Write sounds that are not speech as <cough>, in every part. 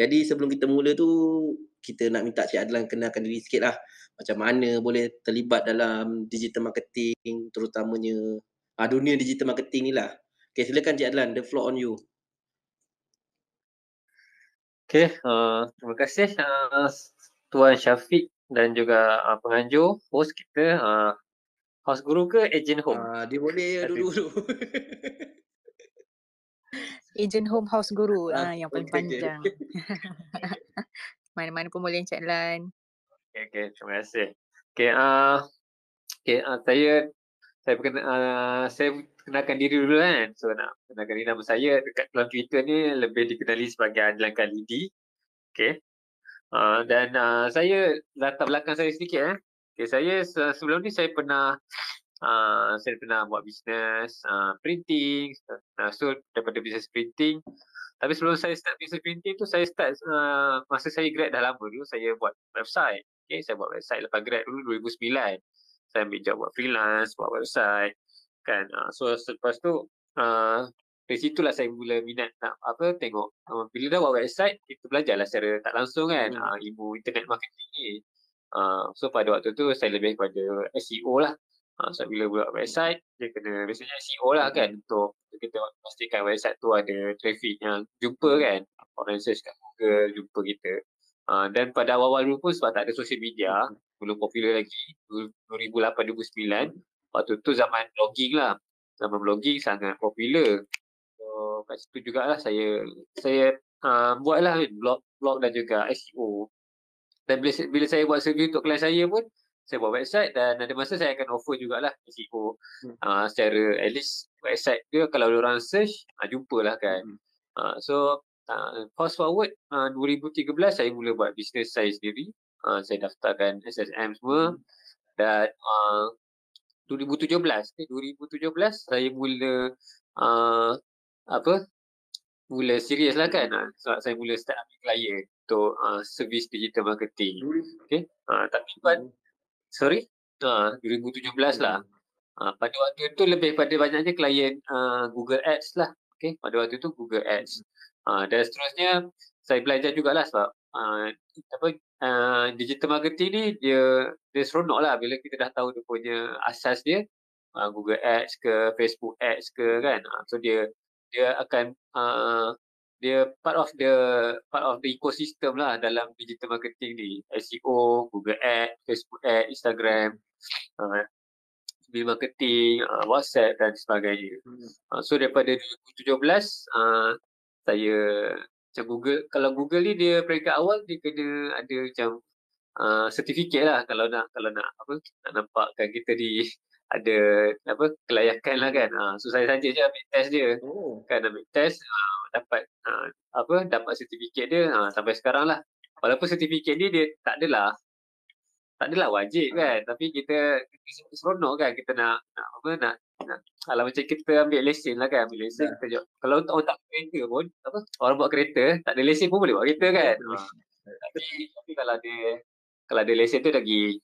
Jadi sebelum kita mula tu kita nak minta Cik Adlan kenalkan diri sikit lah. Macam mana boleh terlibat dalam digital marketing terutamanya uh, dunia digital marketing ni lah. Okay silakan Cik Adlan, the floor on you. Okay, uh, terima kasih uh, Tuan Syafiq dan juga uh, penganjur host kita uh, house guru ke agent home? Uh, dia boleh dulu-dulu. <laughs> agent home house guru ah, uh, yang paling okay, panjang. <laughs> Mana-mana pun boleh Encik Lan. Okay, okay, terima kasih. Okay, uh, okay uh, saya saya perkenal, uh, saya kenalkan diri dulu kan. So nak kenalkan diri nama saya dekat dalam Twitter ni lebih dikenali sebagai Adlan Khalidi. Okay. Uh, dan uh, saya latar belakang saya sedikit eh. Okay, saya sebelum ni saya pernah uh, saya pernah buat bisnes uh, printing, uh, so daripada bisnes printing. Tapi sebelum saya start bisnes printing tu, saya start uh, masa saya grad dah lama dulu, saya buat website. Okay, saya buat website lepas grad dulu 2009. Saya ambil job buat freelance, buat website. Kan, uh, so selepas tu, uh, dari situlah saya mula minat nak apa tengok uh, bila dah buat website kita belajarlah secara tak langsung kan hmm. uh, ilmu internet marketing ni uh, so pada waktu tu saya lebih kepada SEO lah Ha, so bila buat website, dia kena biasanya SEO lah kan untuk kita pastikan website tu ada traffic yang jumpa kan. Orang search kat Google jumpa kita. Ha, dan pada awal-awal dulu pun sebab tak ada social media, belum popular lagi, 2008-2009, waktu tu zaman blogging lah. Zaman blogging sangat popular. So kat situ jugalah saya saya uh, buatlah blog blog dan juga SEO. Dan bila, bila saya buat survey untuk klien saya pun, saya buat website dan ada masa saya akan offer jugalah SEO hmm. uh, secara at least website dia kalau orang search uh, jumpalah kan. Hmm. Uh, so uh, fast forward uh, 2013 saya mula buat bisnes saya sendiri. Uh, saya daftarkan SSM semua hmm. dan uh, 2017 eh, 2017 saya mula uh, apa mula serius lah kan uh, sebab saya mula start ambil klien untuk uh, service digital marketing. Okay. Uh, tapi hmm sorry? Uh, 2017 lah. uh, pada waktu itu lebih pada banyaknya klien uh, Google Ads lah okay? Pada waktu itu Google Ads. Uh, dan seterusnya saya belajar jugalah sebab uh, apa uh, digital marketing ni dia dia seronok lah bila kita dah tahu dia punya asas dia. Uh, Google Ads ke Facebook Ads ke kan? Uh, so dia dia akan uh, dia part of the part of the ecosystem lah dalam digital marketing ni SEO, Google Ads, Facebook Ads, Instagram, uh, marketing, uh, WhatsApp dan sebagainya. Hmm. Uh, so daripada 2017 uh, saya macam Google kalau Google ni dia peringkat awal dia kena ada macam uh, sertifikat lah kalau nak kalau nak apa nak nampakkan kita di <laughs> ada apa kelayakan lah kan. Uh, so saya saja je ambil test dia. Oh. Kan ambil test uh, dapat uh, apa dapat sertifikat dia uh, sampai sekarang lah. Walaupun sertifikat ni dia tak adalah tak adalah wajib kan. Tapi kita, kita seronok kan. Kita nak, nak apa nak, nak kalau macam kita ambil lesen lah kan. Ambil lesen yeah. kita jawab. kalau untuk orang tak kereta pun apa orang buat kereta tak ada lesen pun boleh buat kereta kan. Uh, tapi tapi kalau dia kalau ada lesen tu lagi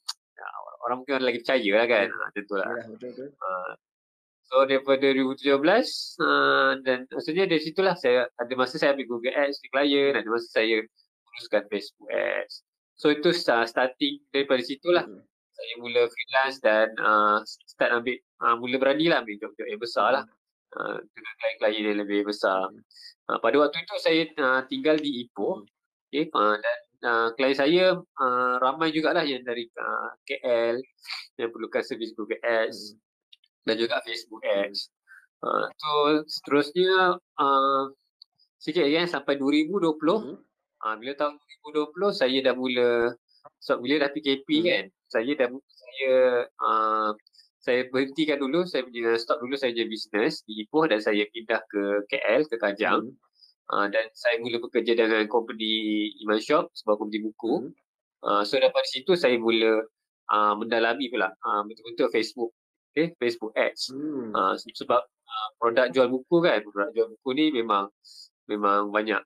orang mungkin lagi percaya lah kan. Yeah. macam tu lah. Yeah, betul, betul. So daripada 2017 uh, dan maksudnya dari situlah saya ada masa saya ambil Google Ads di klien, ada masa saya uruskan Facebook Ads. So itu uh, starting daripada situlah hmm. saya mula freelance dan uh, start ambil uh, mula berani lah ambil job-job yang besar lah uh, dengan klien-klien yang lebih besar. Hmm. Uh, pada waktu itu saya uh, tinggal di Ipoh okay, uh, dan uh, klien saya uh, ramai jugalah yang dari uh, KL yang perlukan servis Google Ads. Hmm dan juga Facebook Ads. Uh, so seterusnya uh, sikit lagi kan sampai 2020 hmm. uh, bila tahun 2020 saya dah mula so bila dah PKP hmm. kan saya dah saya uh, saya berhentikan dulu saya punya stop dulu saya je bisnes di Ipoh dan saya pindah ke KL ke Kajang hmm. uh, dan saya mula bekerja dengan company Iman Shop sebuah company buku hmm. uh, so daripada situ saya mula uh, mendalami pula uh, betul-betul Facebook okay, Facebook Ads. Hmm. Uh, sebab uh, produk jual buku kan, produk jual buku ni memang memang banyak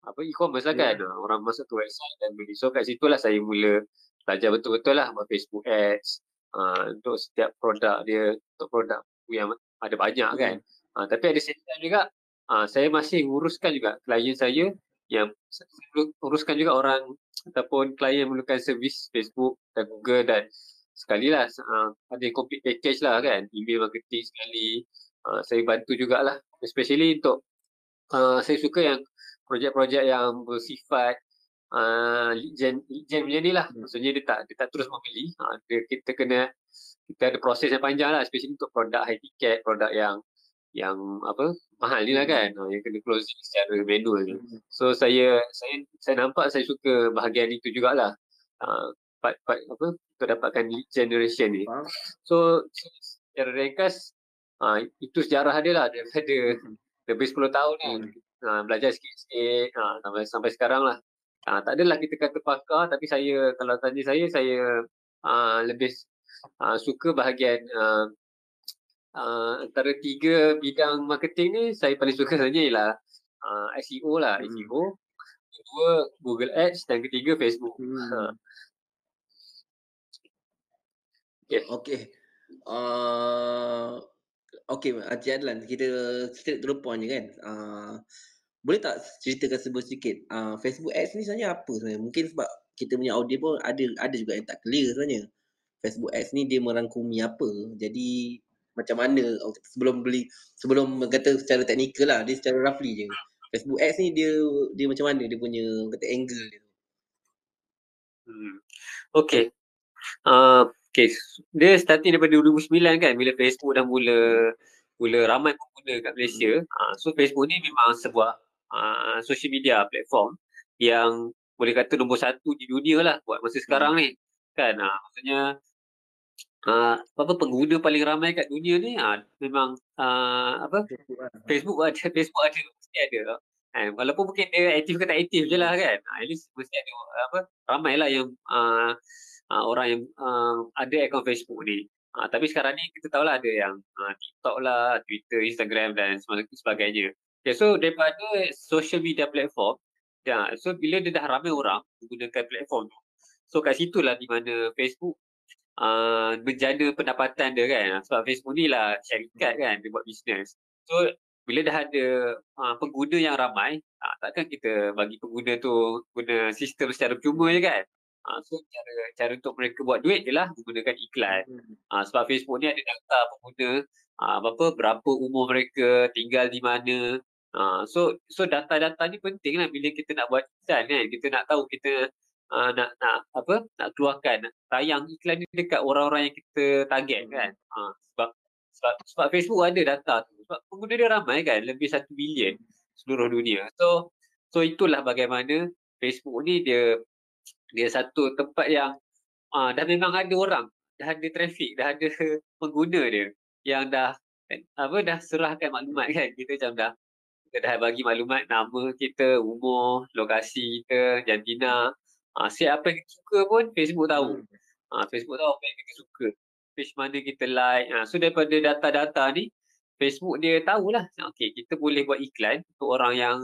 apa e-commerce lah kan. Yeah. Orang masuk ke website dan beli. So kat situ lah saya mula belajar betul-betul lah buat Facebook Ads uh, untuk setiap produk dia, untuk produk yang ada banyak kan. Hmm. Uh, tapi ada same juga, uh, saya masih uruskan juga klien saya yang uruskan juga orang ataupun klien memerlukan servis Facebook dan Google dan sekali lah uh, ada complete package lah kan. Email marketing sekali uh, saya bantu jugalah. Especially untuk uh, saya suka yang projek-projek yang bersifat uh, lead gen lead gen macam ni lah. Hmm. maksudnya dia tak dia tak terus membeli. Uh, dia, kita kena kita ada proses yang panjang lah. Especially untuk produk high ticket produk yang yang apa mahal ni lah hmm. kan. Uh, yang kena closing secara manual. Ni hmm. so saya saya saya nampak saya suka bahagian itu jugalah. Uh, part, part apa untuk dapatkan lead generation ni. So secara ringkas uh, itu sejarah dia lah daripada hmm. lebih 10 tahun ni. Hmm. Uh, belajar sikit-sikit uh, sampai, sampai sekarang lah. Uh, tak adalah kita kata pakar tapi saya kalau tanya saya, saya uh, lebih uh, suka bahagian uh, uh, antara tiga bidang marketing ni saya paling suka sebenarnya ialah uh, SEO lah, hmm. SEO. Kedua Google Ads dan ketiga Facebook. Hmm. Uh, Okay. Okay. Uh, okay, Encik Adlan, kita straight to the point je kan. Uh, boleh tak ceritakan sebuah sedikit uh, Facebook Ads ni sebenarnya apa sebenarnya? Mungkin sebab kita punya audio pun ada ada juga yang tak clear sebenarnya. Facebook Ads ni dia merangkumi apa? Jadi macam mana sebelum beli sebelum kata secara teknikal lah dia secara roughly je. Facebook Ads ni dia dia macam mana dia punya kata angle dia. Hmm. Okay. Uh, Okay, dia starting daripada 2009 kan bila Facebook dah mula mula ramai pengguna kat Malaysia. Uh, so Facebook ni memang sebuah uh, social media platform yang boleh kata nombor satu di dunia lah buat masa sekarang hmm. ni. Kan, uh, maksudnya uh, apa pengguna paling ramai kat dunia ni uh, memang uh, apa Facebook ada, <laughs> Facebook ada, mesti ada. Eh, walaupun mungkin dia aktif ke tak aktif je lah kan. At least mesti ada apa ramai lah yang uh, uh, orang yang uh, ada akaun Facebook ni. Uh, tapi sekarang ni kita tahu lah ada yang uh, TikTok lah, Twitter, Instagram dan sebagainya. Okay, so daripada social media platform, ya, so bila dia dah ramai orang menggunakan platform tu, so kat situ lah di mana Facebook uh, menjana pendapatan dia kan. Sebab Facebook ni lah syarikat kan, dia buat bisnes. So bila dah ada uh, pengguna yang ramai, uh, takkan kita bagi pengguna tu guna sistem secara cuma je kan? Ha, so cara cara untuk mereka buat duit ialah menggunakan iklan. Ha, sebab Facebook ni ada data pengguna ha, apa berapa umur mereka, tinggal di mana. Ha, so so data-data ni penting lah bila kita nak buat iklan kan. Kita nak tahu kita uh, nak nak apa nak keluarkan tayang iklan ni dekat orang-orang yang kita target kan. Ha, sebab sebab sebab Facebook ada data tu. Sebab pengguna dia ramai kan, lebih satu bilion seluruh dunia. So so itulah bagaimana Facebook ni dia dia satu tempat yang uh, dah memang ada orang, dah ada trafik, dah ada <laughs> pengguna dia yang dah apa dah serahkan maklumat kan kita macam dah kita dah bagi maklumat nama kita, umur, lokasi kita, jantina. Ah uh, siapa yang kita suka pun Facebook tahu. Ah uh, Facebook tahu apa yang kita suka. Page mana kita like. Uh, so daripada data-data ni Facebook dia tahulah. Okey, kita boleh buat iklan untuk orang yang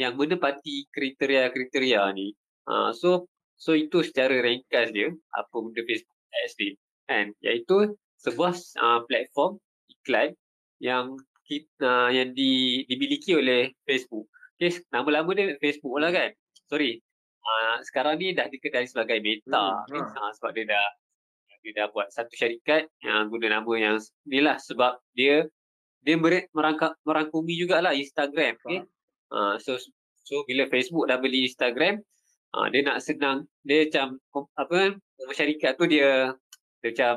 yang menepati kriteria-kriteria ni. Uh, so So itu secara ringkas dia apa benda Facebook Ads ni kan iaitu sebuah uh, platform iklan yang kita, uh, yang di, dimiliki oleh Facebook. Okay, nama lama dia Facebook lah kan. Sorry. Uh, sekarang ni dah dikenali sebagai Meta hmm, uh, sebab dia dah dia dah buat satu syarikat yang guna nama yang ni lah sebab dia dia merangkak merangkumi jugalah Instagram okay? Uh, so so bila Facebook dah beli Instagram uh, dia nak senang. Dia macam apa masyarakat tu dia dia macam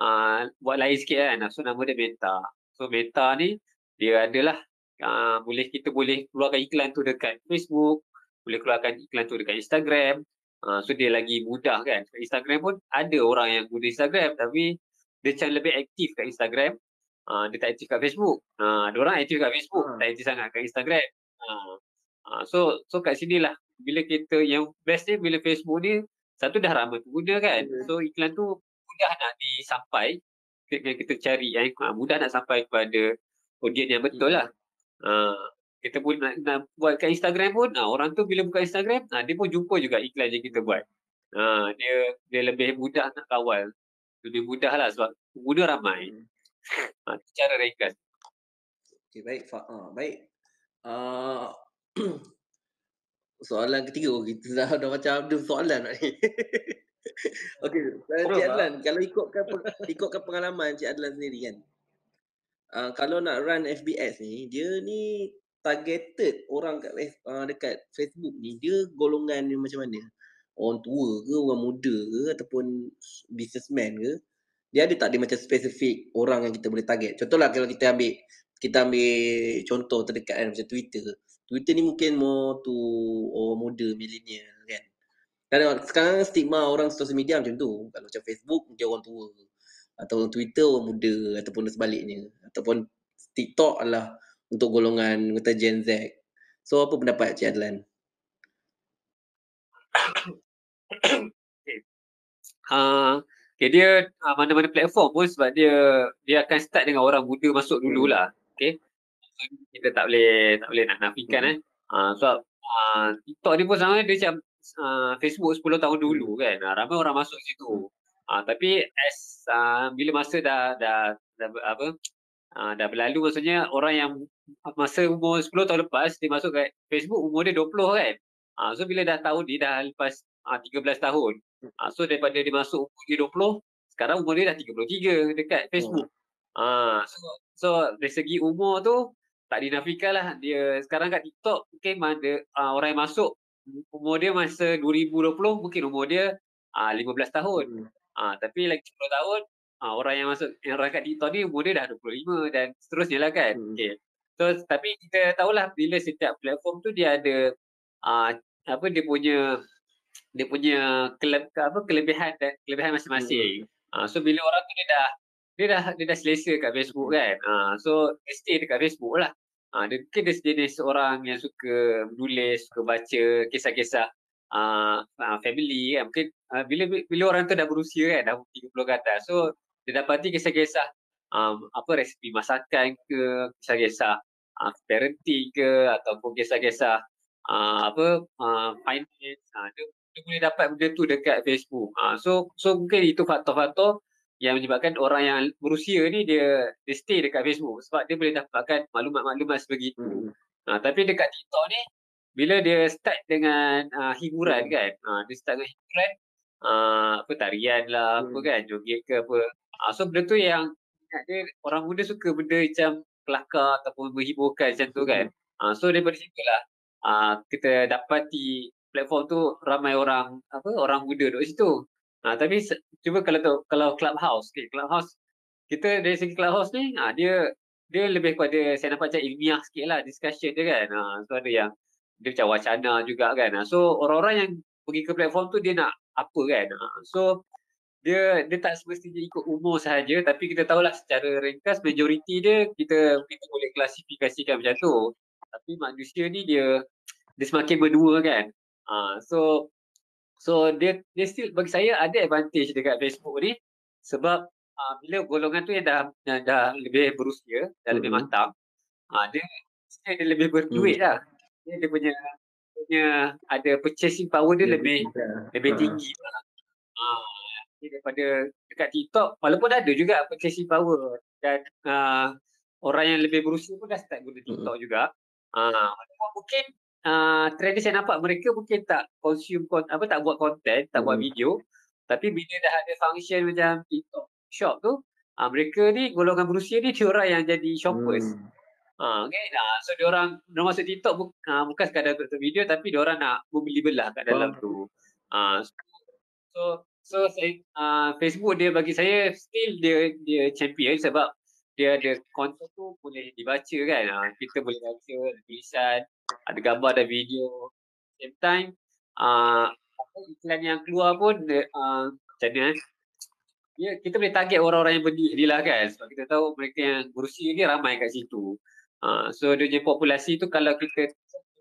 uh, buat lain sikit kan. So nama dia Meta. So Meta ni dia adalah uh, boleh kita boleh keluarkan iklan tu dekat Facebook boleh keluarkan iklan tu dekat Instagram. Uh, so dia lagi mudah kan. Instagram pun ada orang yang guna Instagram tapi dia macam lebih aktif kat Instagram. Uh, dia tak aktif kat Facebook. Uh, ada orang aktif kat Facebook hmm. tak aktif sangat kat Instagram. Uh, uh, so so kat sini lah bila kita yang best dia bila Facebook ni satu dah ramai pengguna kan. Yeah. So iklan tu mudah nak disampai yang kita cari yang ha, mudah nak sampai kepada audience yang betul lah. Ha, kita pun nak, nak buat kat Instagram pun ha, orang tu bila buka Instagram ha, dia pun jumpa juga iklan yang kita buat. Ha, dia dia lebih mudah nak kawal. Lebih mudah lah sebab pengguna ramai. <laughs> Ha, cara ringkas. Okay, baik. Ha, baik. Uh, <clears throat> soalan ketiga oh, kita dah, dah macam ada soalan ni. <laughs> Okey, Cik Adlan, kalau ikutkan ikutkan pengalaman Cik Adlan sendiri kan. Uh, kalau nak run FBS ni, dia ni targeted orang kat uh, dekat Facebook ni, dia golongan ni macam mana? Orang tua ke, orang muda ke ataupun businessman ke? Dia ada tak dia macam spesifik orang yang kita boleh target? Contohlah kalau kita ambil kita ambil contoh terdekat kan macam Twitter. Twitter ni mungkin more to orang muda, millennial kan. Kadang sekarang stigma orang sosial media macam tu. Kalau macam Facebook mungkin orang tua. Atau Twitter orang muda ataupun sebaliknya. Ataupun TikTok adalah untuk golongan kata Gen Z. So apa pendapat Cik Adlan? okay. <coughs> Uh, okay, dia uh, mana-mana platform pun sebab dia dia akan start dengan orang muda masuk dululah. Hmm. Okay. Kita tak boleh tak boleh nak nafikan hmm. eh. Uh, so uh, TikTok ni pun sama dia macam uh, Facebook 10 tahun dulu hmm. kan. Uh, ramai orang masuk situ. Uh, tapi as uh, bila masa dah dah, dah apa uh, dah berlalu maksudnya orang yang masa umur 10 tahun lepas dia masuk kat Facebook umur dia 20 kan. Uh, so bila dah tahu dia dah lepas uh, 13 tahun. Uh, so daripada dia masuk umur dia 20 sekarang umur dia dah 33 dekat Facebook. Ah, uh, so, so dari segi umur tu tak dinafikan lah dia sekarang kat TikTok mungkin ada uh, orang yang masuk umur dia masa 2020 mungkin umur dia uh, 15 tahun. Uh, tapi lagi 10 tahun uh, orang yang masuk yang orang kat TikTok ni umur dia dah 25 dan seterusnya lah kan. Hmm. Okay. So tapi kita tahulah bila setiap platform tu dia ada uh, apa dia punya dia punya kele, apa kelebihan dan kelebihan masing-masing. Hmm. Uh, so bila orang tu dia dah dia dah dia dah selesa kat Facebook kan. Uh, so dia stay dekat Facebook lah. Uh, dia mungkin dia sejenis orang yang suka menulis, suka baca kisah-kisah uh, family kan. Mungkin uh, bila bila orang tu dah berusia kan, dah 30 ke atas. So dia dapati kisah-kisah um, apa resipi masakan ke, kisah-kisah uh, parenting ke ataupun kisah-kisah uh, apa uh, finance. Uh, dia, dia boleh dapat benda tu dekat Facebook. Uh, so so mungkin itu faktor-faktor yang menyebabkan orang yang berusia ni dia dia stay dekat Facebook sebab dia boleh dapatkan maklumat-maklumat sebegitu. Hmm. Ha, tapi dekat TikTok ni bila dia start dengan uh, hiburan hmm. kan, uh, dia start dengan hiburan uh, apa tarian lah hmm. apa kan, joget ke apa. Uh, so benda tu yang dia orang muda suka benda macam kelakar ataupun menghiburkan macam tu kan. Uh, so daripada situ lah uh, kita dapati platform tu ramai orang apa orang muda duduk situ. Ha, tapi cuba kalau tu kalau clubhouse, okay, clubhouse kita dari segi clubhouse ni, ha, dia dia lebih kepada saya nampak macam ilmiah sikit lah discussion dia kan. Ha, so ada yang dia macam wacana juga kan. Ha, so orang-orang yang pergi ke platform tu dia nak apa kan. Ha, so dia dia tak semestinya ikut umur sahaja tapi kita tahulah secara ringkas majoriti dia kita kita boleh klasifikasikan macam tu. Tapi manusia ni dia dia semakin berdua kan. Ha, so So dia dia still bagi saya ada advantage dekat Facebook ni sebab uh, bila golongan tu yang dah dah, dah lebih berusia, dah lebih mm-hmm. matang, uh, dia dia, dia lebih berduit mm. lah. Dia, dia punya punya ada purchasing power dia yeah, lebih yeah. lebih uh. tinggi lah. Uh, daripada dekat TikTok walaupun ada juga purchasing power dan uh, orang yang lebih berusia pun dah start guna TikTok mm. juga. Uh, mungkin uh, trend saya nampak mereka mungkin tak consume apa tak buat content, tak hmm. buat video. Tapi bila dah ada function macam TikTok shop tu, uh, mereka ni golongan berusia ni dia orang yang jadi shoppers. Hmm. Uh, okay. Uh, so dia orang masuk TikTok bu, uh, bukan sekadar untuk video tapi dia orang nak membeli belah kat dalam oh. tu. Uh, so so saya, uh, Facebook dia bagi saya still dia dia champion sebab dia ada konten tu boleh dibaca kan. Uh, kita boleh baca tulisan, ada gambar ada video same time. Uh, iklan yang keluar pun uh, macam mana eh? ya, kita boleh target orang-orang yang berdiri lah kan. Sebab kita tahu mereka yang berusia ni ramai kat situ. Uh, so dia punya populasi tu kalau kita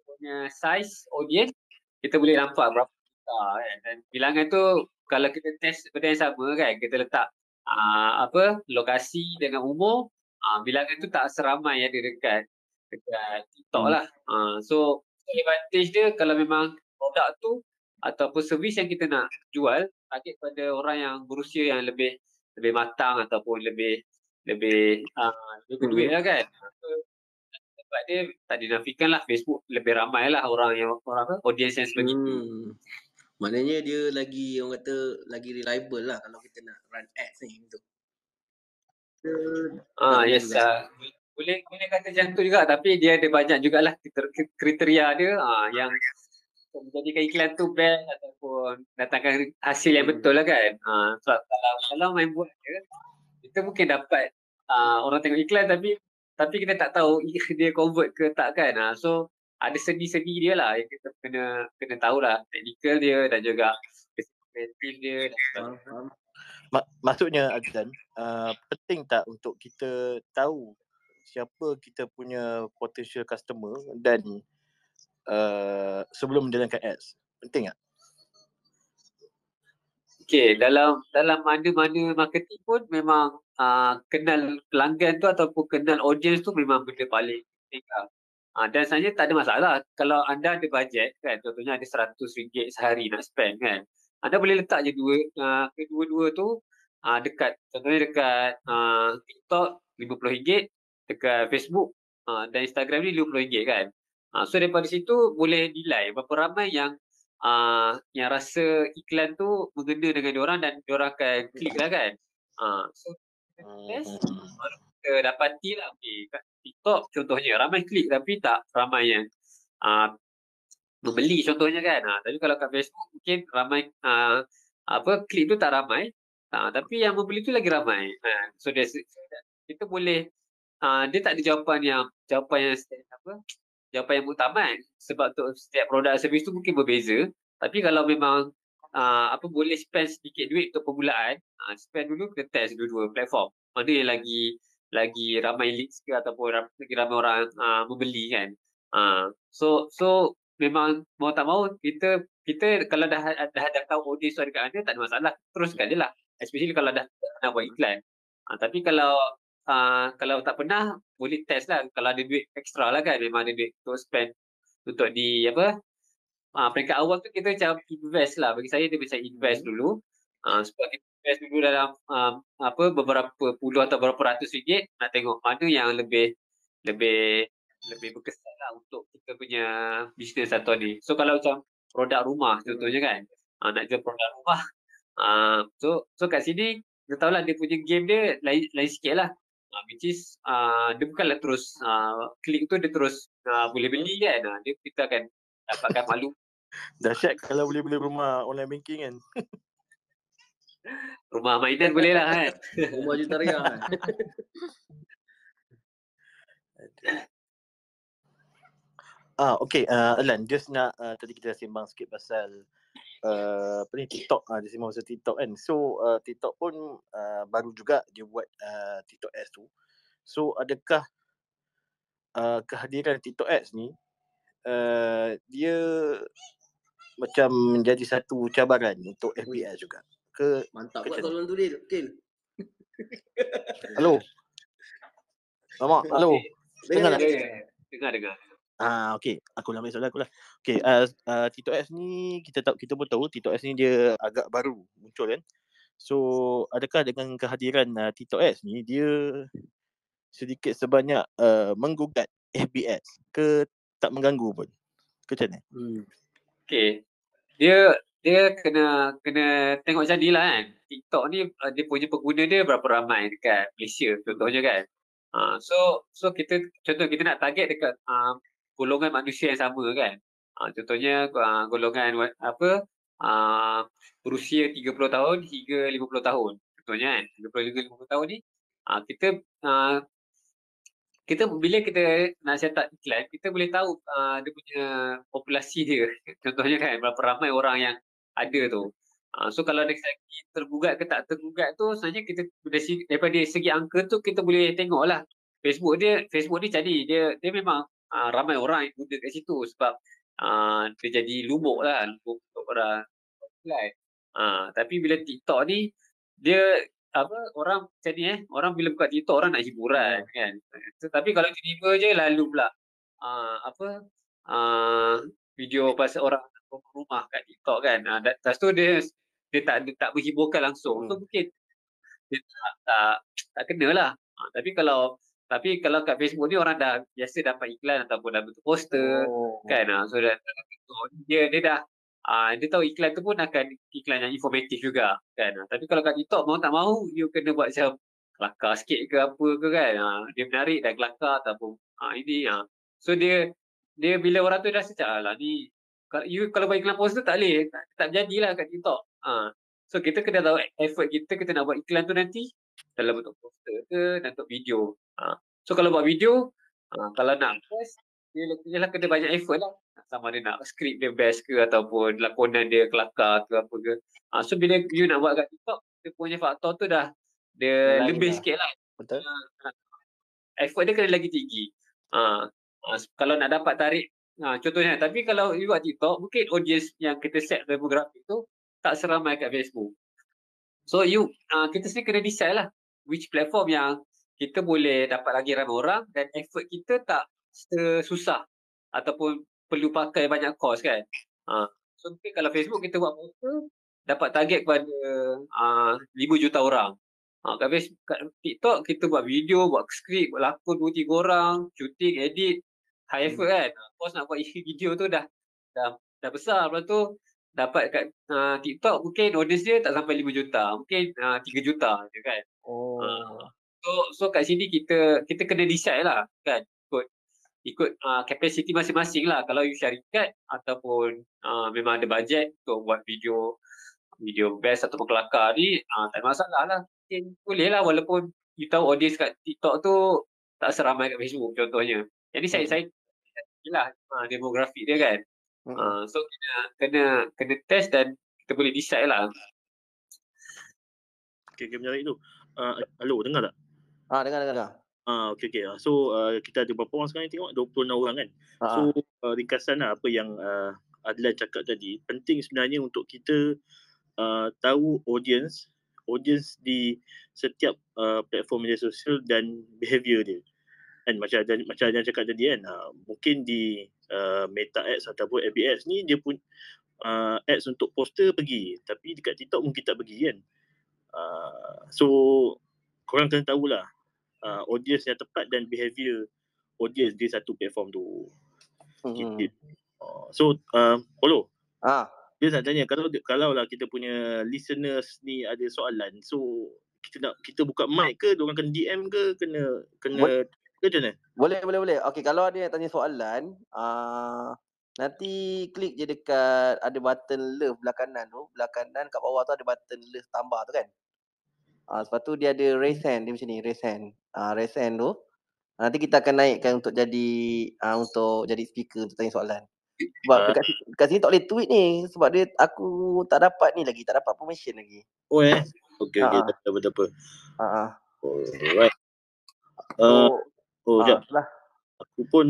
punya size audience kita boleh nampak berapa kita kan. Dan bilangan tu kalau kita test benda yang sama kan kita letak uh, apa lokasi dengan umur uh, bilangan tu tak seramai yang ada dekat dekat TikTok hmm. lah. Uh, so advantage dia kalau memang produk tu ataupun servis yang kita nak jual target pada orang yang berusia yang lebih lebih matang ataupun lebih lebih uh, lebih berduit hmm. lah kan. So, pendapat dia tak dinafikan lah Facebook lebih ramai lah orang yang orang apa audience yang sebegitu. Hmm. Maknanya dia lagi orang kata lagi reliable lah kalau kita nak run ads ni betul. Ah Tak yes uh, boleh boleh kata macam tu juga tapi dia ada banyak jugalah kriter- kriteria dia ah yang menjadikan iklan tu best ataupun datangkan hasil yang betul lah kan. Ah sebab kalau kalau main buat dia kita mungkin dapat ah orang tengok iklan tapi tapi kita tak tahu dia convert ke tak kan. Ah so ada seni-seni dia lah yang kita kena kena tahulah teknikal dia dan juga kreatif dia dan. Mak- maksudnya Azlan, uh, penting tak untuk kita tahu siapa kita punya potential customer dan uh, sebelum menjalankan ads. Penting tak? Okay, dalam dalam mana-mana marketing pun memang uh, kenal pelanggan tu ataupun kenal audience tu memang benda paling penting lah. Uh, dan sebenarnya tak ada masalah kalau anda ada bajet kan, contohnya ada RM100 sehari nak spend kan. Anda boleh letak je dua, uh, kedua-dua tu uh, dekat, contohnya dekat uh, TikTok RM50, dekat Facebook uh, dan Instagram ni RM50 kan. Uh, so daripada situ boleh nilai berapa ramai yang uh, yang rasa iklan tu mengena dengan diorang dan diorang akan klik lah kan. Uh, so Yes. kita dapati lah okay, kat TikTok contohnya ramai klik tapi tak ramai yang uh, membeli contohnya kan. Uh, tapi kalau kat Facebook mungkin ramai uh, apa klik tu tak ramai uh, tapi yang membeli tu lagi ramai. Uh, so kita boleh uh, dia tak ada jawapan yang jawapan yang apa jawapan yang muktamad sebab tu setiap produk servis tu mungkin berbeza. Tapi kalau memang uh, apa boleh spend sedikit duit untuk permulaan uh, spend dulu kita test dua-dua platform. Mana yang lagi lagi ramai leads ke ataupun ram, lagi ramai orang uh, membeli kan. Uh, so so memang mau tak mau kita kita kalau dah dah, dah tahu audience tu ada kat mana tak ada masalah. Teruskan je lah. Especially kalau dah nak buat iklan. Uh, tapi kalau uh, kalau tak pernah boleh test lah. Kalau ada duit extra lah kan memang ada duit untuk spend. Untuk di apa uh, peringkat awal tu kita macam invest lah. Bagi saya dia macam invest dulu. Uh, sebab kita invest dulu dalam um, apa beberapa puluh atau beberapa ratus ringgit nak tengok mana yang lebih lebih lebih berkesan lah untuk kita punya bisnes atau ni. So kalau macam produk rumah contohnya kan uh, nak jual produk rumah uh, so so kat sini kita tahu lah dia punya game dia lain lain sikit lah uh, which is uh, dia bukanlah terus uh, klik tu dia terus uh, boleh beli kan uh, dia kita akan dapatkan <laughs> malu Dahsyat kalau boleh beli rumah online banking kan. <laughs> rumah mainan boleh lah kan <laughs> Rumah juta kan. Ah, okay. Uh, Alan, just nak uh, tadi kita sembang sikit pasal uh, apa ni TikTok. Ah, uh, dia sembang pasal TikTok kan. So uh, TikTok pun uh, baru juga dia buat uh, TikTok Ads tu. So adakah uh, kehadiran TikTok Ads ni uh, dia macam menjadi satu cabaran untuk FBS juga? Ke Mantap buat soalan tu Dil. Kil. Halo? Lama, <laughs> halo. Dengar tak? dengar dengar Ah okey, aku ambil soalan aku lah. Okey, uh, uh, TikTok Ads ni kita tahu kita pun tahu TikTok Ads ni dia agak baru muncul kan. So, adakah dengan kehadiran uh, TikTok Ads ni dia sedikit sebanyak uh, menggugat FB Ads ke tak mengganggu pun? Ke macam mana? Hmm. Okay. Dia dia kena kena tengok macam ni lah kan. TikTok ni uh, dia punya pengguna dia berapa ramai dekat Malaysia contohnya kan. Uh, so so kita contoh kita nak target dekat uh, golongan manusia yang sama kan. Uh, contohnya uh, golongan apa uh, berusia 30 tahun hingga 50 tahun. Contohnya kan 30 hingga 50 tahun ni uh, kita uh, kita bila kita nak up iklan, kita boleh tahu uh, dia punya populasi dia. <laughs> Contohnya kan berapa ramai orang yang ada tu. Uh, so kalau dari segi tergugat ke tak tergugat tu sebenarnya kita dari daripada segi angka tu kita boleh tengok lah. Facebook dia Facebook ni jadi dia dia memang uh, ramai orang yang guna kat situ sebab uh, dia jadi lumuk lah lumuk untuk orang. Uh, tapi bila TikTok ni dia apa orang macam ni eh orang bila buka TikTok orang nak hiburan kan. Tetapi kalau tiba-tiba je lalu pula uh, apa uh, video pasal orang rumah kat TikTok kan. Uh, lepas tu dia dia tak dia tak menghiburkan langsung. So Hmm. mungkin dia tak tak, tak kena lah. Uh, tapi kalau Tapi kalau kat Facebook ni orang dah biasa dapat iklan ataupun dah bentuk poster Oh. kan. ah. So dah, dia dia dah ah dia tahu iklan tu pun akan iklan yang informatif juga kan. Ah, Tapi kalau kat TikTok mau tak mau you kena buat macam kelakar sikit ke apa ke kan. Ah, dia menarik dan kelakar ataupun ah ini ah. So dia dia bila orang tu dah cakap alah ni kalau you kalau buat iklan poster tak boleh tak, tak jadilah kat TikTok. Ah. So kita kena tahu effort kita kita nak buat iklan tu nanti dalam bentuk poster ke dalam bentuk video. Ha. So kalau buat video, ha, kalau nak best, dia, dia lah kena banyak effort lah. Sama ada nak skrip dia best ke ataupun lakonan dia kelakar ke apa ke. Ha, so bila you nak buat kat TikTok, dia punya faktor tu dah dia Lain lebih lah. sikit lah. Betul. Effort dia kena lagi tinggi. Ha, ha, kalau nak dapat tarik, ha, contohnya. Tapi kalau you buat TikTok, mungkin audience yang kita set demographic tu tak seramai kat Facebook. So you, uh, kita sendiri kena decide lah which platform yang kita boleh dapat lagi ramai orang dan effort kita tak susah ataupun perlu pakai banyak cost kan. Uh, so mungkin kalau Facebook kita buat poster dapat target kepada uh, 5 juta orang. Uh, kat, kat TikTok kita buat video, buat skrip, buat lakon 2-3 orang, shooting, edit, high effort kan. Uh, cost nak buat video tu dah dah, dah besar. Lepas tu dapat kat uh, TikTok mungkin audience dia tak sampai 5 juta. Mungkin uh, 3 juta je kan. Oh. Uh, so so kat sini kita kita kena decide lah kan ikut ikut uh, capacity masing-masing lah kalau you syarikat ataupun uh, memang ada bajet untuk buat video video best ataupun kelakar ni uh, tak ada masalah lah mungkin boleh lah walaupun you tahu audience kat TikTok tu tak seramai kat Facebook contohnya jadi saya Hmm. saya lah uh, demografi dia kan Hmm. uh, so kena kena kena test dan kita boleh decide lah Okay, okay, menarik tu. Uh, halo, dengar tak? Ah, dengar dengar dengar. Ah, okay, okay. Ah, So, uh, kita ada berapa orang sekarang ni tengok? 26 orang kan? Ah, So, uh, ringkasan lah apa yang uh, Adlan cakap tadi. Penting sebenarnya untuk kita uh, tahu audience, audience di setiap uh, platform media sosial dan <laughs> behavior dia. Kan macam Adlan, macam Adlan cakap tadi kan, uh, mungkin di uh, Meta Ads ataupun FB Ads ni dia pun uh, ads untuk poster pergi. Tapi dekat TikTok mungkin tak pergi kan. Uh, so, korang kena tahulah uh, audience yang tepat dan behavior audience di satu platform tu. Hmm. Uh, so, uh, Polo, Ah, dia nak tanya kalau kalau lah kita punya listeners ni ada soalan, so kita nak kita buka mic ke, diorang kena DM ke, kena kena Boleh. ke macam mana? boleh boleh boleh. Okey, kalau ada yang tanya soalan, ah nanti klik je dekat ada button love belah kanan tu, belah kanan kat bawah tu ada button love tambah tu kan. Ah lepas tu dia ada raise hand dia macam ni, raise hand. Ah raise hand tu nanti kita akan naikkan untuk jadi ah untuk jadi speaker untuk tanya soalan. Sebab Ah. dekat, dekat sini tak boleh tweet ni sebab dia aku tak dapat ni lagi, tak dapat permission lagi. Oh eh. Okey okey, Ah, ah. tak apa tak apa. Ha ah. Alright. Uh, oh, ah, jap. lah. Aku pun,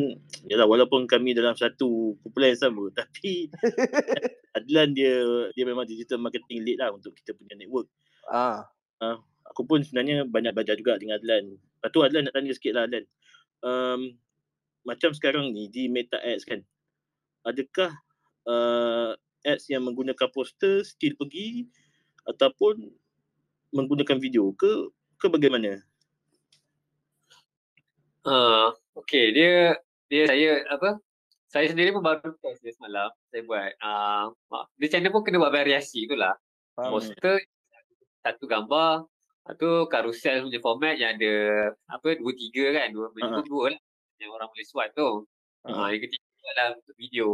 yalah walaupun kami dalam satu kumpulan yang sama, tapi <laughs> Adlan dia dia memang digital marketing lead lah untuk kita punya network. Ah. Aku pun sebenarnya banyak belajar juga dengan Adlan. Lepas tu Adlan nak tanya sikit lah Adlan. Um, macam sekarang ni di Meta Ads kan, adakah uh, ads yang menggunakan poster still pergi ataupun menggunakan video ke ke bagaimana? Uh, okay, dia dia saya apa? Saya sendiri pun baru test dia semalam. Saya buat uh, dia channel pun kena buat variasi tu lah. Faham. Poster satu gambar, tu carousel punya format yang ada apa dua tiga kan, dua minimum Ha. dua lah yang orang boleh swipe tu. Ha. Uh, yang ketiga adalah untuk video.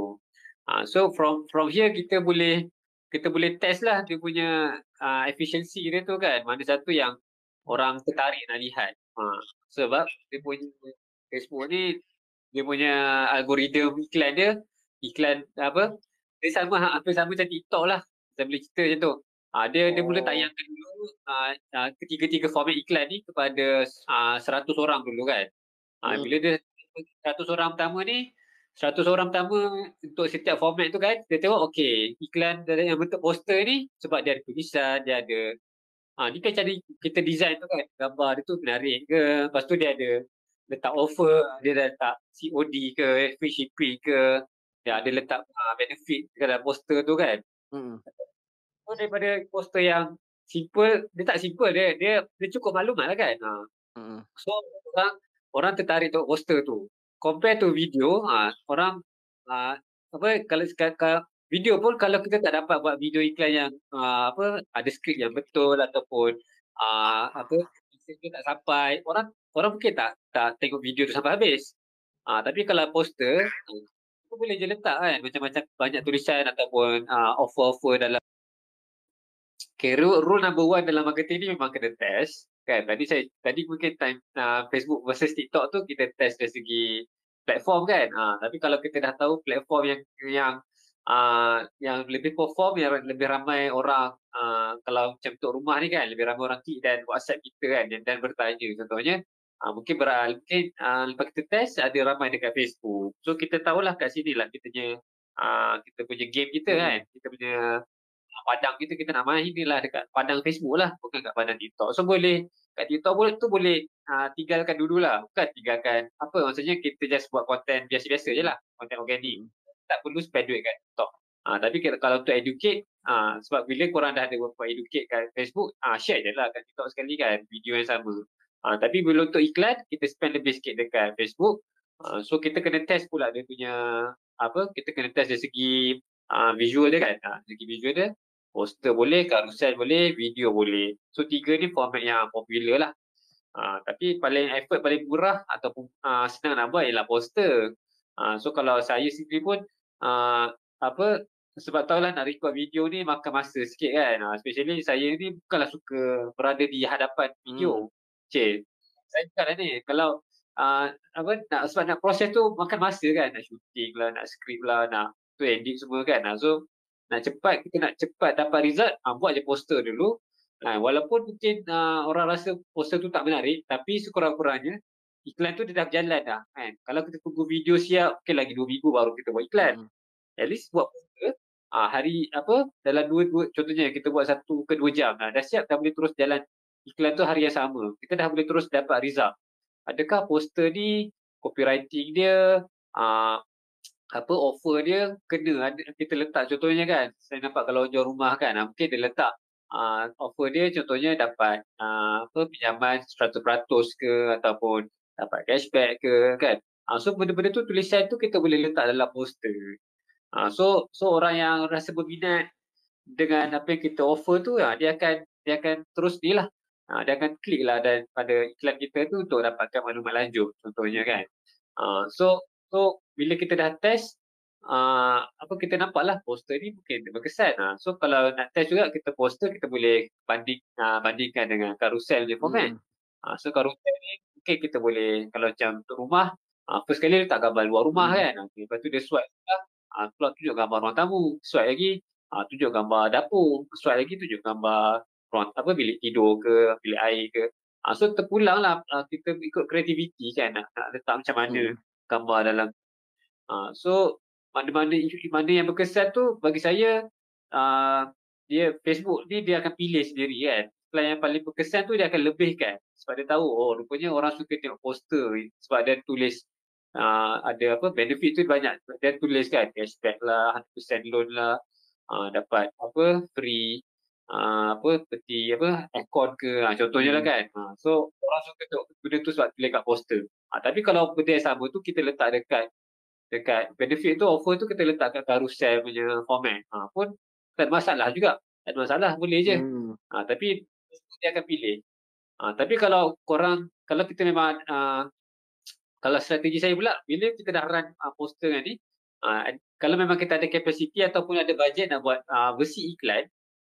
Uh, so from from here kita boleh kita boleh test lah dia punya uh, efficiency dia tu kan. Mana satu yang orang tertarik nak lihat. Uh, sebab dia punya Facebook ni dia punya algoritma iklan dia iklan apa dia sama ha- hampir sama macam TikTok lah saya boleh cerita macam tu ha, dia dia mula Oh. tayangkan dulu uh, uh, ketiga-tiga format iklan ni kepada uh, 100 orang dulu kan ha, Hmm. bila dia 100 orang pertama ni 100 orang pertama untuk setiap format tu kan dia tengok okey iklan dari yang bentuk poster ni sebab dia ada tulisan dia ada Ha, ni kan cara kita design tu kan, gambar dia tu menarik ke, lepas tu dia ada letak offer, dia dah letak COD ke, free shipping ke, dia ada letak uh, benefit dalam poster tu kan. Hmm. So daripada poster yang simple, dia tak simple, dia dia, dia cukup maklumat lah kan. Ha. Hmm. So orang orang tertarik tengok poster tu. Compare to video, uh, orang uh, apa kalau, kalau video pun kalau kita tak dapat buat video iklan yang uh, apa ada skrip yang betul ataupun uh, apa message tak sampai, orang orang mungkin tak tak tengok video tu sampai habis. Uh, tapi kalau poster, uh, boleh je letak kan macam-macam banyak tulisan ataupun uh, offer-offer dalam Okay, rule, rule number one dalam marketing ni memang kena test. Kan, tadi saya tadi mungkin time uh, Facebook versus TikTok tu kita test dari segi platform kan. Uh, tapi kalau kita dah tahu platform yang yang uh, yang lebih perform yang lebih ramai orang uh, kalau macam untuk rumah ni kan lebih ramai orang klik dan WhatsApp kita kan dan, dan bertanya contohnya uh, mungkin beral mungkin uh, lepas kita test ada ramai dekat Facebook. So kita tahulah kat sini lah kita punya uh, kita punya game kita hmm. kan. Kita punya padang kita kita nak main inilah dekat padang Facebook lah bukan kat padang TikTok. So boleh kat TikTok boleh tu boleh uh, tinggalkan dulu lah. Bukan tinggalkan apa maksudnya kita just buat konten biasa-biasa je lah. Konten organik. Tak perlu spend duit kat TikTok. Uh, tapi kalau untuk educate, uh, sebab bila korang dah ada buat educate kat Facebook, uh, share je lah kat TikTok sekali kan video yang sama. Uh, tapi bila untuk iklan, kita spend lebih sikit dekat Facebook. Uh, so kita kena test pula dia punya apa kita kena test dari segi uh, visual dia kan uh, segi visual dia poster boleh, carousel boleh, video boleh. So tiga ni format yang popular lah. Uh, tapi paling effort paling murah ataupun uh, senang nak buat ialah poster. Uh, so kalau saya sendiri pun uh, apa sebab tahulah nak record video ni makan masa sikit kan. Uh, especially saya ni bukanlah suka berada di hadapan video. Hmm. Cik, saya bukanlah ni. Kalau uh, apa nak sebab nak proses tu makan masa kan. Nak shooting lah, nak script lah, nak tu edit semua kan. Uh, so nak cepat kita nak cepat dapat result uh, buat je poster dulu. Uh, walaupun mungkin uh, orang rasa poster tu tak menarik tapi sekurang-kurangnya iklan tu dia dah berjalan dah kan? Kalau kita tunggu video siap okay, lagi dua minggu baru kita buat iklan. Hmm. at least buat poster uh, hari apa dalam dua, dua contohnya kita buat satu ke dua jam uh, dah siap dah boleh terus jalan. Iklan tu hari yang sama kita dah boleh terus dapat result. Adakah poster ni copywriting dia uh, apa offer dia kena kita letak. Contohnya kan saya nampak kalau jual rumah kan ah, mungkin dia letak uh, offer dia contohnya dapat uh, apa pinjaman 100% ke ataupun dapat cashback ke kan? Uh, so benda-benda tu tulisan tu kita boleh letak dalam poster. Uh, so so orang yang rasa berminat dengan apa yang kita offer tu uh, dia akan dia akan terus ni lah. Uh, dia akan klik lah dan pada iklan kita tu untuk dapatkan maklumat lanjut contohnya kan. Uh, so so bila kita dah test uh, apa kita nampak lah poster ni mungkin berkesan uh. so kalau nak test juga kita poster kita boleh banding uh, bandingkan dengan carousel je format hmm. uh, so carousel ni mungkin kita boleh kalau macam untuk rumah uh, first kali letak gambar luar rumah hmm. kan okay. lepas tu dia swipe lah uh, keluar tunjuk gambar ruang tamu swipe lagi uh, tunjuk gambar dapur swipe lagi tunjuk gambar ruang apa bilik tidur ke bilik air ke uh, so terpulang lah uh, kita ikut kreativiti kan nak, nak letak macam mana hmm. Gambar dalam Uh, so mana-mana mana yang berkesan tu bagi saya uh, dia Facebook ni dia akan pilih sendiri kan. Iklan yang paling berkesan tu dia akan lebihkan sebab dia tahu oh rupanya orang suka tengok poster sebab dia tulis uh, ada apa benefit tu banyak dia tulis kan cashback lah 100% loan lah uh, dapat apa free uh, apa seperti apa aircon ke? Uh, contohnya lah hmm. lah kan. Uh, so orang suka tengok benda tu sebab tulis kat poster. Uh, tapi kalau benda yang sama tu kita letak dekat dekat benefit tu offer tu kita letak kat carousel punya format ha, pun tak ada masalah juga. Tak ada masalah boleh je. Hmm. ha, tapi dia akan pilih. Ha, tapi kalau korang kalau kita memang uh, kalau strategi saya pula bila kita dah run uh, poster ni uh, kalau memang kita ada capacity ataupun ada budget nak buat uh, versi iklan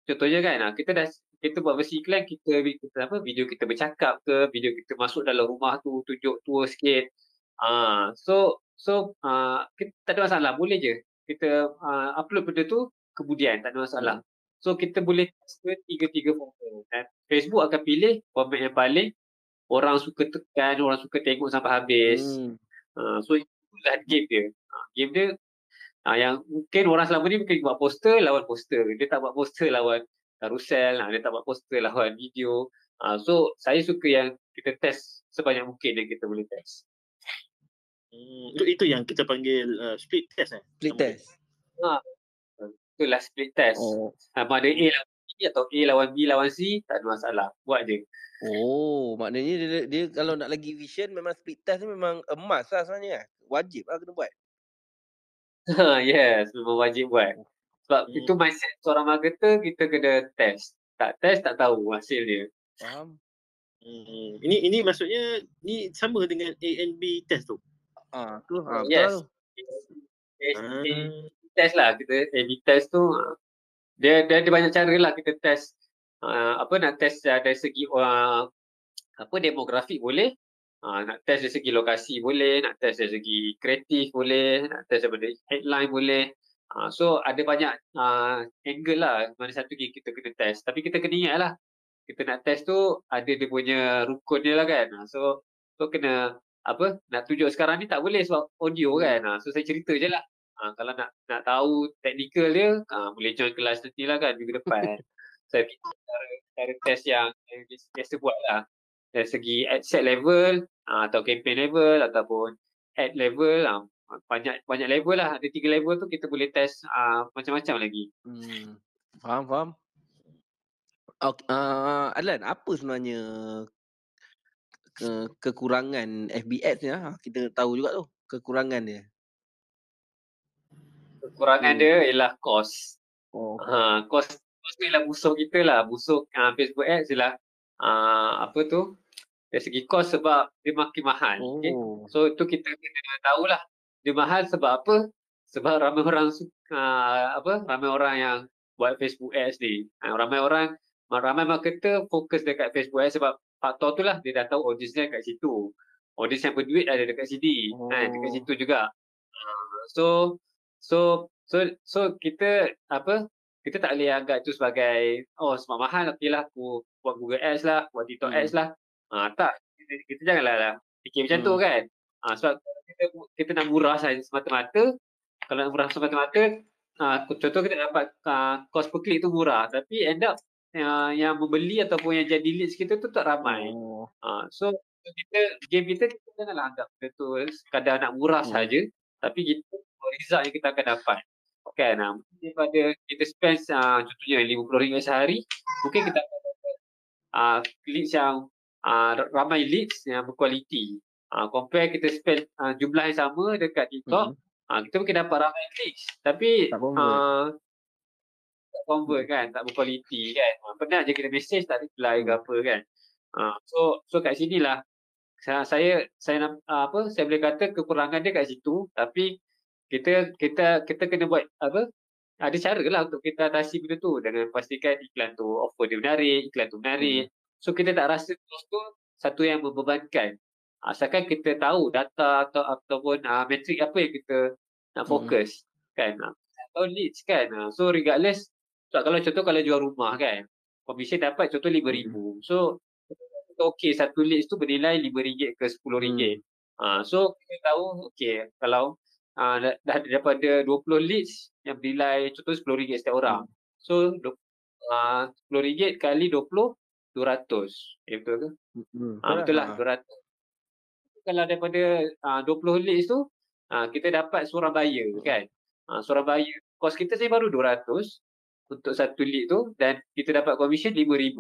contohnya kan uh, kita dah kita buat versi iklan kita, kita apa video kita bercakap ke video kita masuk dalam rumah tu tunjuk tua sikit uh, so So uh, kita tak ada masalah, boleh je kita uh, upload benda tu kemudian tak ada masalah. So kita boleh test tiga-tiga format. Dan Facebook akan pilih format yang paling orang suka tekan, orang suka tengok sampai habis. Hmm. Uh, so itulah game dia. Uh, game dia uh, yang mungkin orang selama ni mungkin buat poster lawan poster. Dia tak buat poster lawan carousel, uh, dia tak buat poster lawan video. Uh, so saya suka yang kita test sebanyak mungkin yang kita boleh test. Hmm, itu yang kita panggil uh, split test eh. Split test. Ha. Itulah split test. Oh. Sama ada A lah B atau A lawan B lawan C, tak ada masalah. Buat je. Oh, maknanya dia, dia, dia kalau nak lagi vision memang split test ni memang emas lah sebenarnya. Wajib lah kena buat. <laughs> yes, memang wajib buat. Sebab Hmm. itu mindset seorang marketer, kita kena test. Tak test, tak tahu hasil dia. Faham? Hmm. Ini ini maksudnya ni sama dengan A and B test tu. Ah, tu. Ah, yes. lah tu. Test, Ah. test lah. Kita A-B test tu, ah, dia, dia ada banyak cara lah kita test. Uh, apa nak test uh, dari segi uh, apa demografik boleh, uh, nak test dari segi lokasi boleh, nak test dari segi kreatif boleh, nak test daripada headline boleh. Uh, so ada banyak uh, angle lah mana satu lagi kita kena test. Tapi kita kena ingat lah, kita nak test tu ada dia punya rukun dia lah kan. So so kena apa nak tunjuk sekarang ni tak boleh sebab audio kan. Uh, so saya cerita je lah. Uh, kalau nak nak tahu teknikal dia, uh, boleh join kelas nanti lah kan minggu depan. <laughs> saya fikir cara, cara test yang, biasa, buat lah. Dari segi ad set level uh, atau campaign level ataupun ad level uh, banyak banyak level lah. Ada tiga level tu kita boleh test uh, macam-macam lagi. Hmm. Faham, faham. Okay, uh, Adlan, apa sebenarnya ke, kekurangan FB Ads ni? Ha? Kita tahu juga tu kekurangan dia. Kekurangan Hmm. dia ialah cost. Oh. Ha, cost cost ni ialah musuh kita lah. Musuh uh, Facebook Ads ialah uh, apa tu? Dari segi cost sebab dia makin mahal. Okay? Oh. So tu kita kena tahulah dia mahal sebab apa? Sebab ramai orang suka apa? Ramai orang yang buat Facebook Ads ni. Ha, ramai orang ramai marketer fokus dekat Facebook Ads sebab faktor tu lah dia dah tahu audience dia kat situ. Audience yang berduit ada dekat sini. Oh. Ha, dekat Oh. situ juga. Uh, so so so so kita apa? Kita tak boleh anggap itu sebagai oh sebab mahal okeylah aku buat Google Ads lah, buat TikTok Hmm. Ads lah. Ha, tak kita, kita janganlah lah fikir macam tu Hmm. kan. Ha, sebab kita kita nak murah saja semata-mata. Kalau nak murah semata-mata, ha, contoh kita dapat uh, cost per click tu murah tapi end up uh, yang membeli ataupun yang jadi leads kita tu tak ramai. Oh. Ha, so kita game kita kita janganlah anggap benda tu sekadar nak murah Hmm. saja tapi kita result yang kita akan dapat. Kan? Ha, mungkin daripada kita spend uh, contohnya RM50 sehari, mungkin kita akan dapat uh, leads yang uh, ramai leads yang berkualiti. Uh, compare kita spend uh, jumlah yang sama dekat TikTok, Hmm. uh, kita mungkin dapat ramai leads. Tapi Tak convert. uh, tak convert kan, tak berkualiti kan. Uh, pernah je kita message tak reply ke Hmm. apa kan. Uh, so so kat sini lah saya saya saya uh, apa saya boleh kata kekurangan dia kat situ tapi kita kita kita kena buat apa ada cara lah untuk kita atasi benda tu dengan pastikan iklan tu offer dia menarik, iklan tu menarik. So kita tak rasa cost tu satu yang membebankan. Asalkan kita tahu data atau ataupun uh, metrik apa yang kita nak Hmm. fokus kan. Uh, atau leads kan. So regardless so, kalau contoh kalau jual rumah kan, commission dapat contoh RM5,000. So kita okey satu leads tu bernilai RM5 ke RM10. Uh, so kita tahu okey kalau uh, dah, dah daripada 20 leads yang bernilai contoh RM10 setiap orang. So du- uh, RM10 kali 20 200. Eh betul ke? Hmm. Ah betul lah 200. Kalau daripada uh, 20 leads tu uh, kita dapat seorang buyer kan. Uh, buyer kos kita saya baru 200 untuk satu lead tu dan kita dapat commission 5000.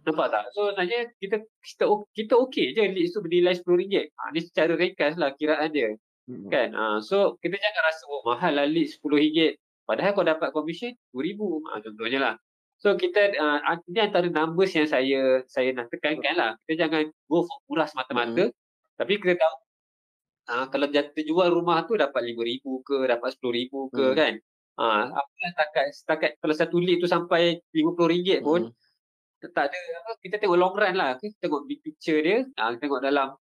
Nampak tak? So sebenarnya kita kita kita okey je leads tu bernilai RM10. Ha, ni secara ringkas lah kiraan dia Hmm. kan. Uh, so kita jangan rasa oh mahal lah lead RM10. Padahal kau dapat commission RM2000. Ha, contohnya lah. So kita uh, ini antara numbers yang saya saya nak tekankan lah. Kita jangan go for murah semata-mata. Tapi kita tahu uh, kalau jatuh jual rumah tu dapat RM5,000 ke, dapat RM10,000 ke Hmm. kan. Uh, apalah setakat, setakat kalau satu lead tu sampai RM50 pun Hmm. tak ada apa kita tengok long run lah okay? tengok big picture dia uh, tengok dalam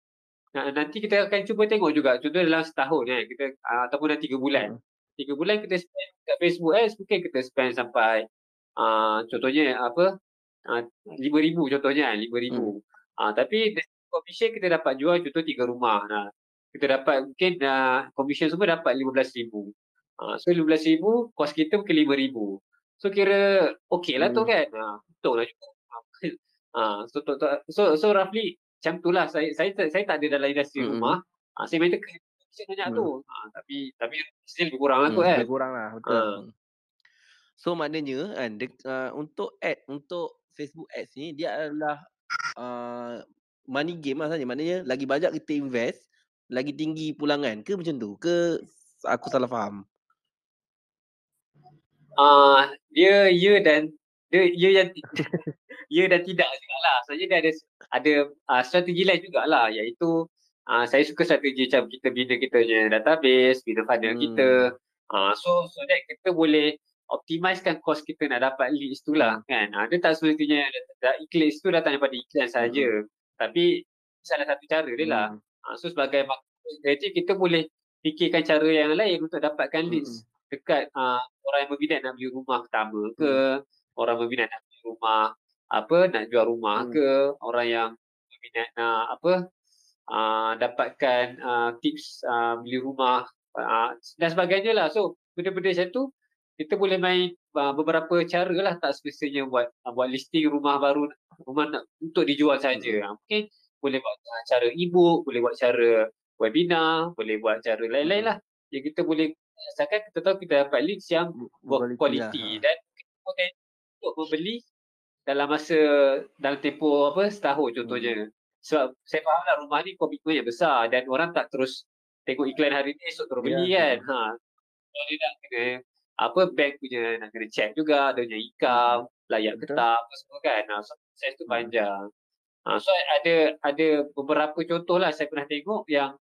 uh, nanti kita akan cuba tengok juga contoh dalam setahun kan kita uh, ataupun dalam tiga bulan Hmm. tiga bulan kita spend kat Facebook ads mungkin kita spend sampai uh, contohnya apa uh, RM5,000 contohnya kan RM5,000 Hmm. uh, tapi commission kita dapat jual contoh tiga rumah nah kita dapat mungkin uh, commission semua dapat RM15,000 uh, so RM15,000 kos kita mungkin RM5,000 so kira okey lah tu Hmm. kan uh, betul lah juga <laughs> Ah, so, so, so, so roughly macam tu lah saya saya tak, saya tak ada dalam industri Mm-mm. rumah. Ah, saya main teka commission banyak Mm. tu. Ah, tapi tapi still lebih kurang lah Hmm, kot kan. lebih kurang lah betul. Ah. So maknanya kan de, uh, untuk ad untuk Facebook Ads ni dia adalah uh, money game lah saja. Maknanya lagi banyak kita invest, lagi tinggi pulangan ke macam tu? Ke aku salah faham? uh, dia ya dan dia ya yang <laughs> ya dan tidak jugalah. Sebenarnya dia ada ada uh, strategi lain jugalah iaitu uh, saya suka strategi macam kita bina kita punya database, bina funnel hmm. kita. Uh, so so that kita boleh optimizekan kos kita nak dapat leads tu lah kan. Uh, dia tak semestinya iklan tu datang daripada iklan saja. Hmm. Tapi salah satu cara dia lah. Hmm. Uh, so sebagai marketing kita boleh fikirkan cara yang lain untuk dapatkan leads. Hmm dekat uh, orang yang berminat nak beli rumah pertama ke, hmm. orang berminat nak beli rumah apa nak jual rumah hmm. ke, orang yang berminat nak apa uh, dapatkan uh, tips uh, beli rumah uh, dan sebagainya lah. So benda-benda macam tu kita boleh main uh, beberapa cara lah tak semestinya buat uh, buat listing rumah baru rumah nak, untuk dijual saja. Hmm. Mungkin boleh buat uh, cara e-book, boleh buat cara webinar, boleh buat cara lain-lain lah. Yang kita boleh asalkan kita tahu kita dapat leads yang berkualiti lah. dan kita boleh untuk membeli dalam masa dalam tempoh apa setahun contohnya. Hmm. Sebab saya faham lah rumah ni komitmen yang besar dan orang tak terus tengok iklan hari ni esok terus beli ya, kan. Ha. Kalau dia nak kena apa bank punya nak kena check juga dia punya income, hmm. layak ke tak apa semua kan. Ha. So, proses tu hmm. panjang. Ha. So ada ada beberapa contoh lah saya pernah tengok yang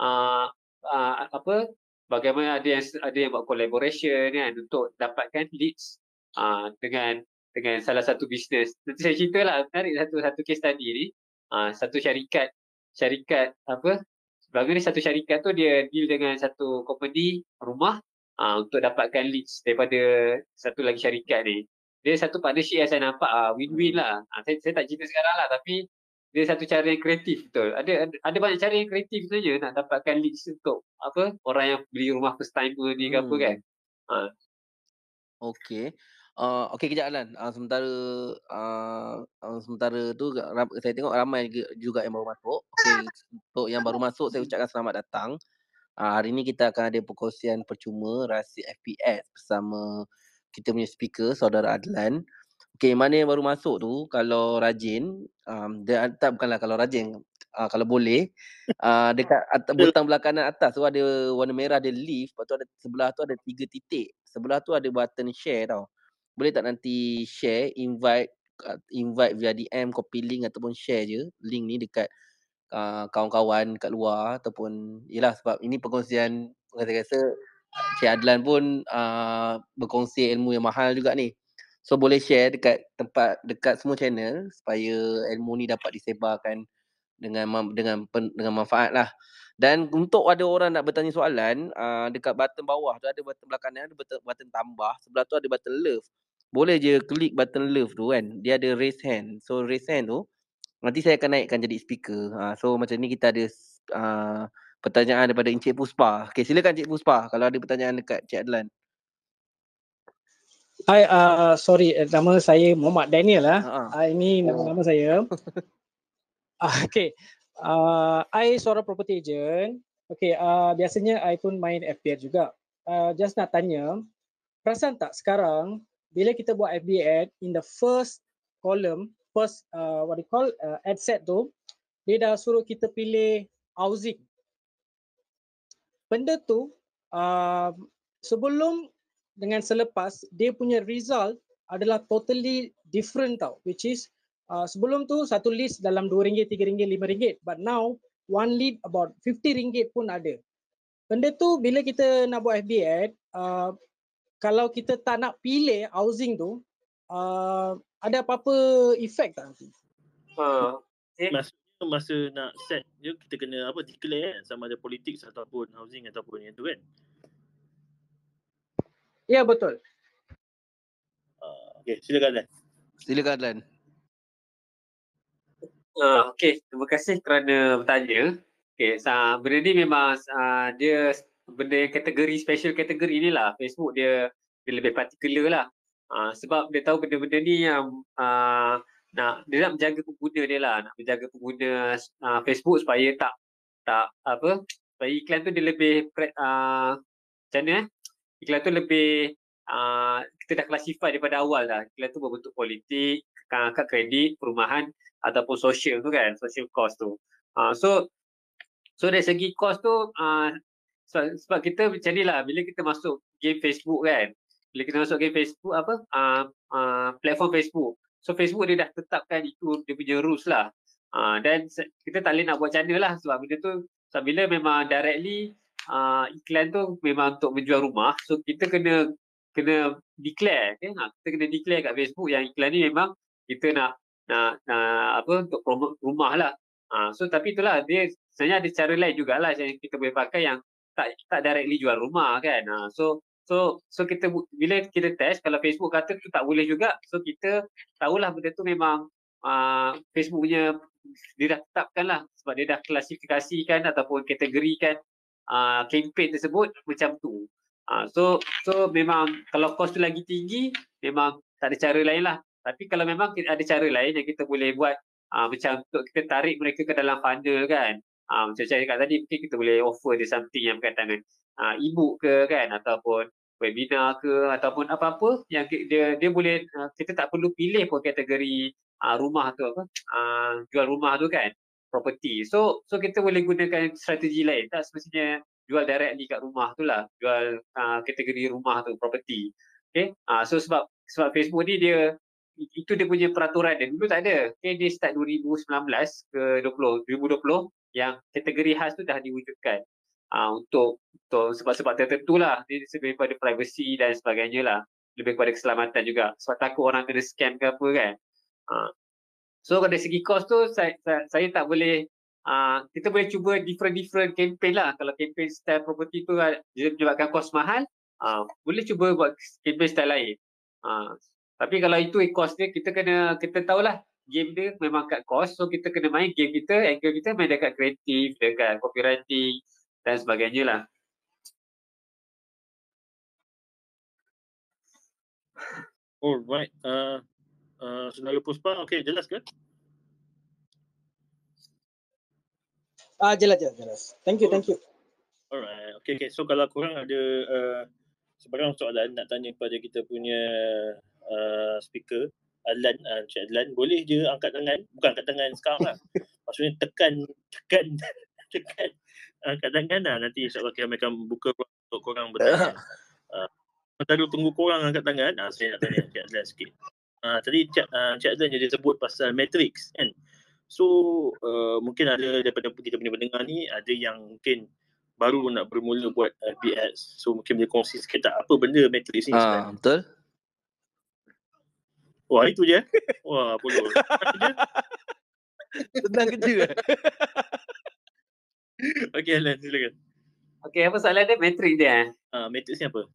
uh, uh, apa bagaimana ada yang ada yang buat collaboration kan untuk dapatkan leads uh, dengan dengan salah satu bisnes. Nanti saya cerita lah menarik satu satu case tadi ni. Uh, satu syarikat syarikat apa sebagai ni satu syarikat tu dia deal dengan satu company rumah uh, untuk dapatkan leads daripada satu lagi syarikat ni. Dia satu partnership yang saya nampak uh, win-win lah. Uh, saya, saya tak cerita sekarang lah tapi dia satu cara yang kreatif betul. Ada ada banyak cara yang kreatif saja nak dapatkan leads untuk apa orang yang beli rumah first timer ni ke hmm. apa kan. Ha. Okey. Uh, okey kejap Alan. Uh, sementara uh, uh, sementara tu saya tengok ramai juga yang baru masuk. Okey untuk yang baru masuk saya ucapkan selamat datang. Uh, hari ini kita akan ada perkongsian percuma rahsia FPS bersama kita punya speaker saudara Adlan. Okay, mana yang baru masuk tu kalau rajin, um, dia tak bukanlah kalau rajin, uh, kalau boleh, uh, dekat at- butang belah kanan atas tu ada warna merah ada leave, lepas tu ada sebelah tu ada tiga titik. Sebelah tu ada button share tau. Boleh tak nanti share, invite uh, invite via DM, copy link ataupun share je link ni dekat uh, kawan-kawan kat luar ataupun yalah sebab ini perkongsian saya rasa Cik Adlan pun uh, berkongsi ilmu yang mahal juga ni. So boleh share dekat tempat dekat semua channel supaya ilmu ni dapat disebarkan dengan dengan dengan manfaat lah. Dan untuk ada orang nak bertanya soalan, uh, dekat button bawah tu ada button belakang ni ada button, button tambah, sebelah tu ada button love. Boleh je klik button love tu kan. Dia ada raise hand. So raise hand tu nanti saya akan naikkan jadi speaker. Uh, so macam ni kita ada uh, pertanyaan daripada Encik Puspa. Okay silakan Encik Puspa kalau ada pertanyaan dekat Cik Adlan. Hai, uh, sorry, eh, nama saya Muhammad Daniel lah. Uh-huh. Uh, ini nama, nama saya. <laughs> uh, okay, uh, I seorang property agent. Okay, uh, biasanya I pun main FBA juga. Uh, just nak tanya, perasan tak sekarang bila kita buat FBA ad in the first column, first uh, what you call uh, ad set tu, dia dah suruh kita pilih housing. Benda tu, uh, sebelum dengan selepas dia punya result adalah totally different tau which is uh, sebelum tu satu list dalam RM2, RM3, RM5 but now one lead about RM50 pun ada. Benda tu bila kita nak buat FB ad uh, kalau kita tak nak pilih housing tu uh, ada apa-apa efek tak nanti? Uh, eh. Maksudnya masa nak set je kita kena apa declare kan sama ada politik ataupun housing ataupun yang tu kan. Ya betul. Uh, okay, silakan Dan. Silakan Dan. Uh, okay, terima kasih kerana bertanya. Okay, so, benda ni memang uh, dia benda kategori special kategori ni lah. Facebook dia, dia lebih particular lah. Uh, sebab dia tahu benda-benda ni yang uh, nak dia nak menjaga pengguna dia lah, nak menjaga pengguna uh, Facebook supaya tak tak apa supaya iklan tu dia lebih uh, macam mana eh iklan tu lebih uh, kita dah classify daripada awal dah. Iklan tu berbentuk politik, kad kredit, perumahan ataupun social tu kan, social cost tu. Uh, so so dari segi cost tu uh, sebab, sebab kita macam ni lah bila kita masuk game Facebook kan bila kita masuk game Facebook apa uh, uh, platform Facebook so Facebook dia dah tetapkan itu dia punya rules lah uh, dan kita tak boleh nak buat macam lah sebab benda tu sebab bila memang directly uh, iklan tu memang untuk menjual rumah so kita kena kena declare okay? ha, kita kena declare kat Facebook yang iklan ni memang kita nak nak, nak apa untuk promote rumah lah uh, so tapi itulah dia sebenarnya ada cara lain jugalah yang kita boleh pakai yang tak tak directly jual rumah kan. Ha, so so so kita bila kita test kalau Facebook kata tu tak boleh juga so kita tahulah benda tu memang uh, Facebook punya dia dah tetapkan lah sebab dia dah klasifikasikan ataupun kategorikan uh, campaign tersebut macam tu. Uh, so so memang kalau kos tu lagi tinggi memang tak ada cara lain lah. Tapi kalau memang ada cara lain yang kita boleh buat uh, macam untuk kita tarik mereka ke dalam funnel kan. Uh, macam saya cakap tadi, mungkin kita boleh offer dia something yang berkaitan dengan uh, e-book ke kan ataupun webinar ke ataupun apa-apa yang dia dia boleh uh, kita tak perlu pilih pun kategori uh, rumah tu apa uh, jual rumah tu kan property. So so kita boleh gunakan strategi lain tak? Semestinya jual directly kat rumah tu lah jual uh, kategori rumah tu property. Okay? Uh, so sebab sebab Facebook ni dia itu dia punya peraturan dia. Dulu tak ada. Okay dia start 2019 ke 20 2020 yang kategori khas tu dah diwujudkan. Uh, untuk untuk sebab-sebab tertentu lah. Dia lebih pada privacy dan sebagainya lah. Lebih kepada keselamatan juga. Sebab takut orang kena scam ke apa kan. Uh, so dari segi kos tu saya, saya, saya tak boleh uh, kita boleh cuba different-different campaign lah. Kalau campaign style property tu dia menyebabkan kos mahal uh, boleh cuba buat campaign style lain. Uh, tapi kalau itu kos dia kita kena kita tahulah game dia memang kat cost so kita kena main game kita angle kita main dekat kreatif dekat copywriting dan sebagainya lah Alright, uh, uh, Saudara Puspa, okay, jelas ke? Ah, jelas, jelas, jelas. Thank you, thank you. Alright, okay, okay. So kalau korang ada uh, sebarang soalan nak tanya kepada kita punya uh, speaker, Adlan, uh, Encik Adlan, boleh je angkat tangan. Bukan angkat tangan sekarang lah. <laughs> Maksudnya tekan, tekan, <laughs> tekan angkat tangan lah. Nanti insyaAllah kami akan buka untuk korang bertanya. Uh, tadi tunggu korang angkat tangan, uh, saya nak tanya Encik Adlan sikit. Uh, tadi Encik, uh, Encik Adlan jadi sebut pasal matrix kan. So uh, mungkin ada daripada kita punya pendengar ni, ada yang mungkin baru nak bermula buat uh, BS. So mungkin boleh kongsi sikit tak apa benda matrix ni sebenarnya. Uh, betul. Wah itu je. Wah bodoh. Senang kerja. <laughs> Okey Alan silakan. Okey apa soalan dia matrix dia? Ah uh, matrix ni apa?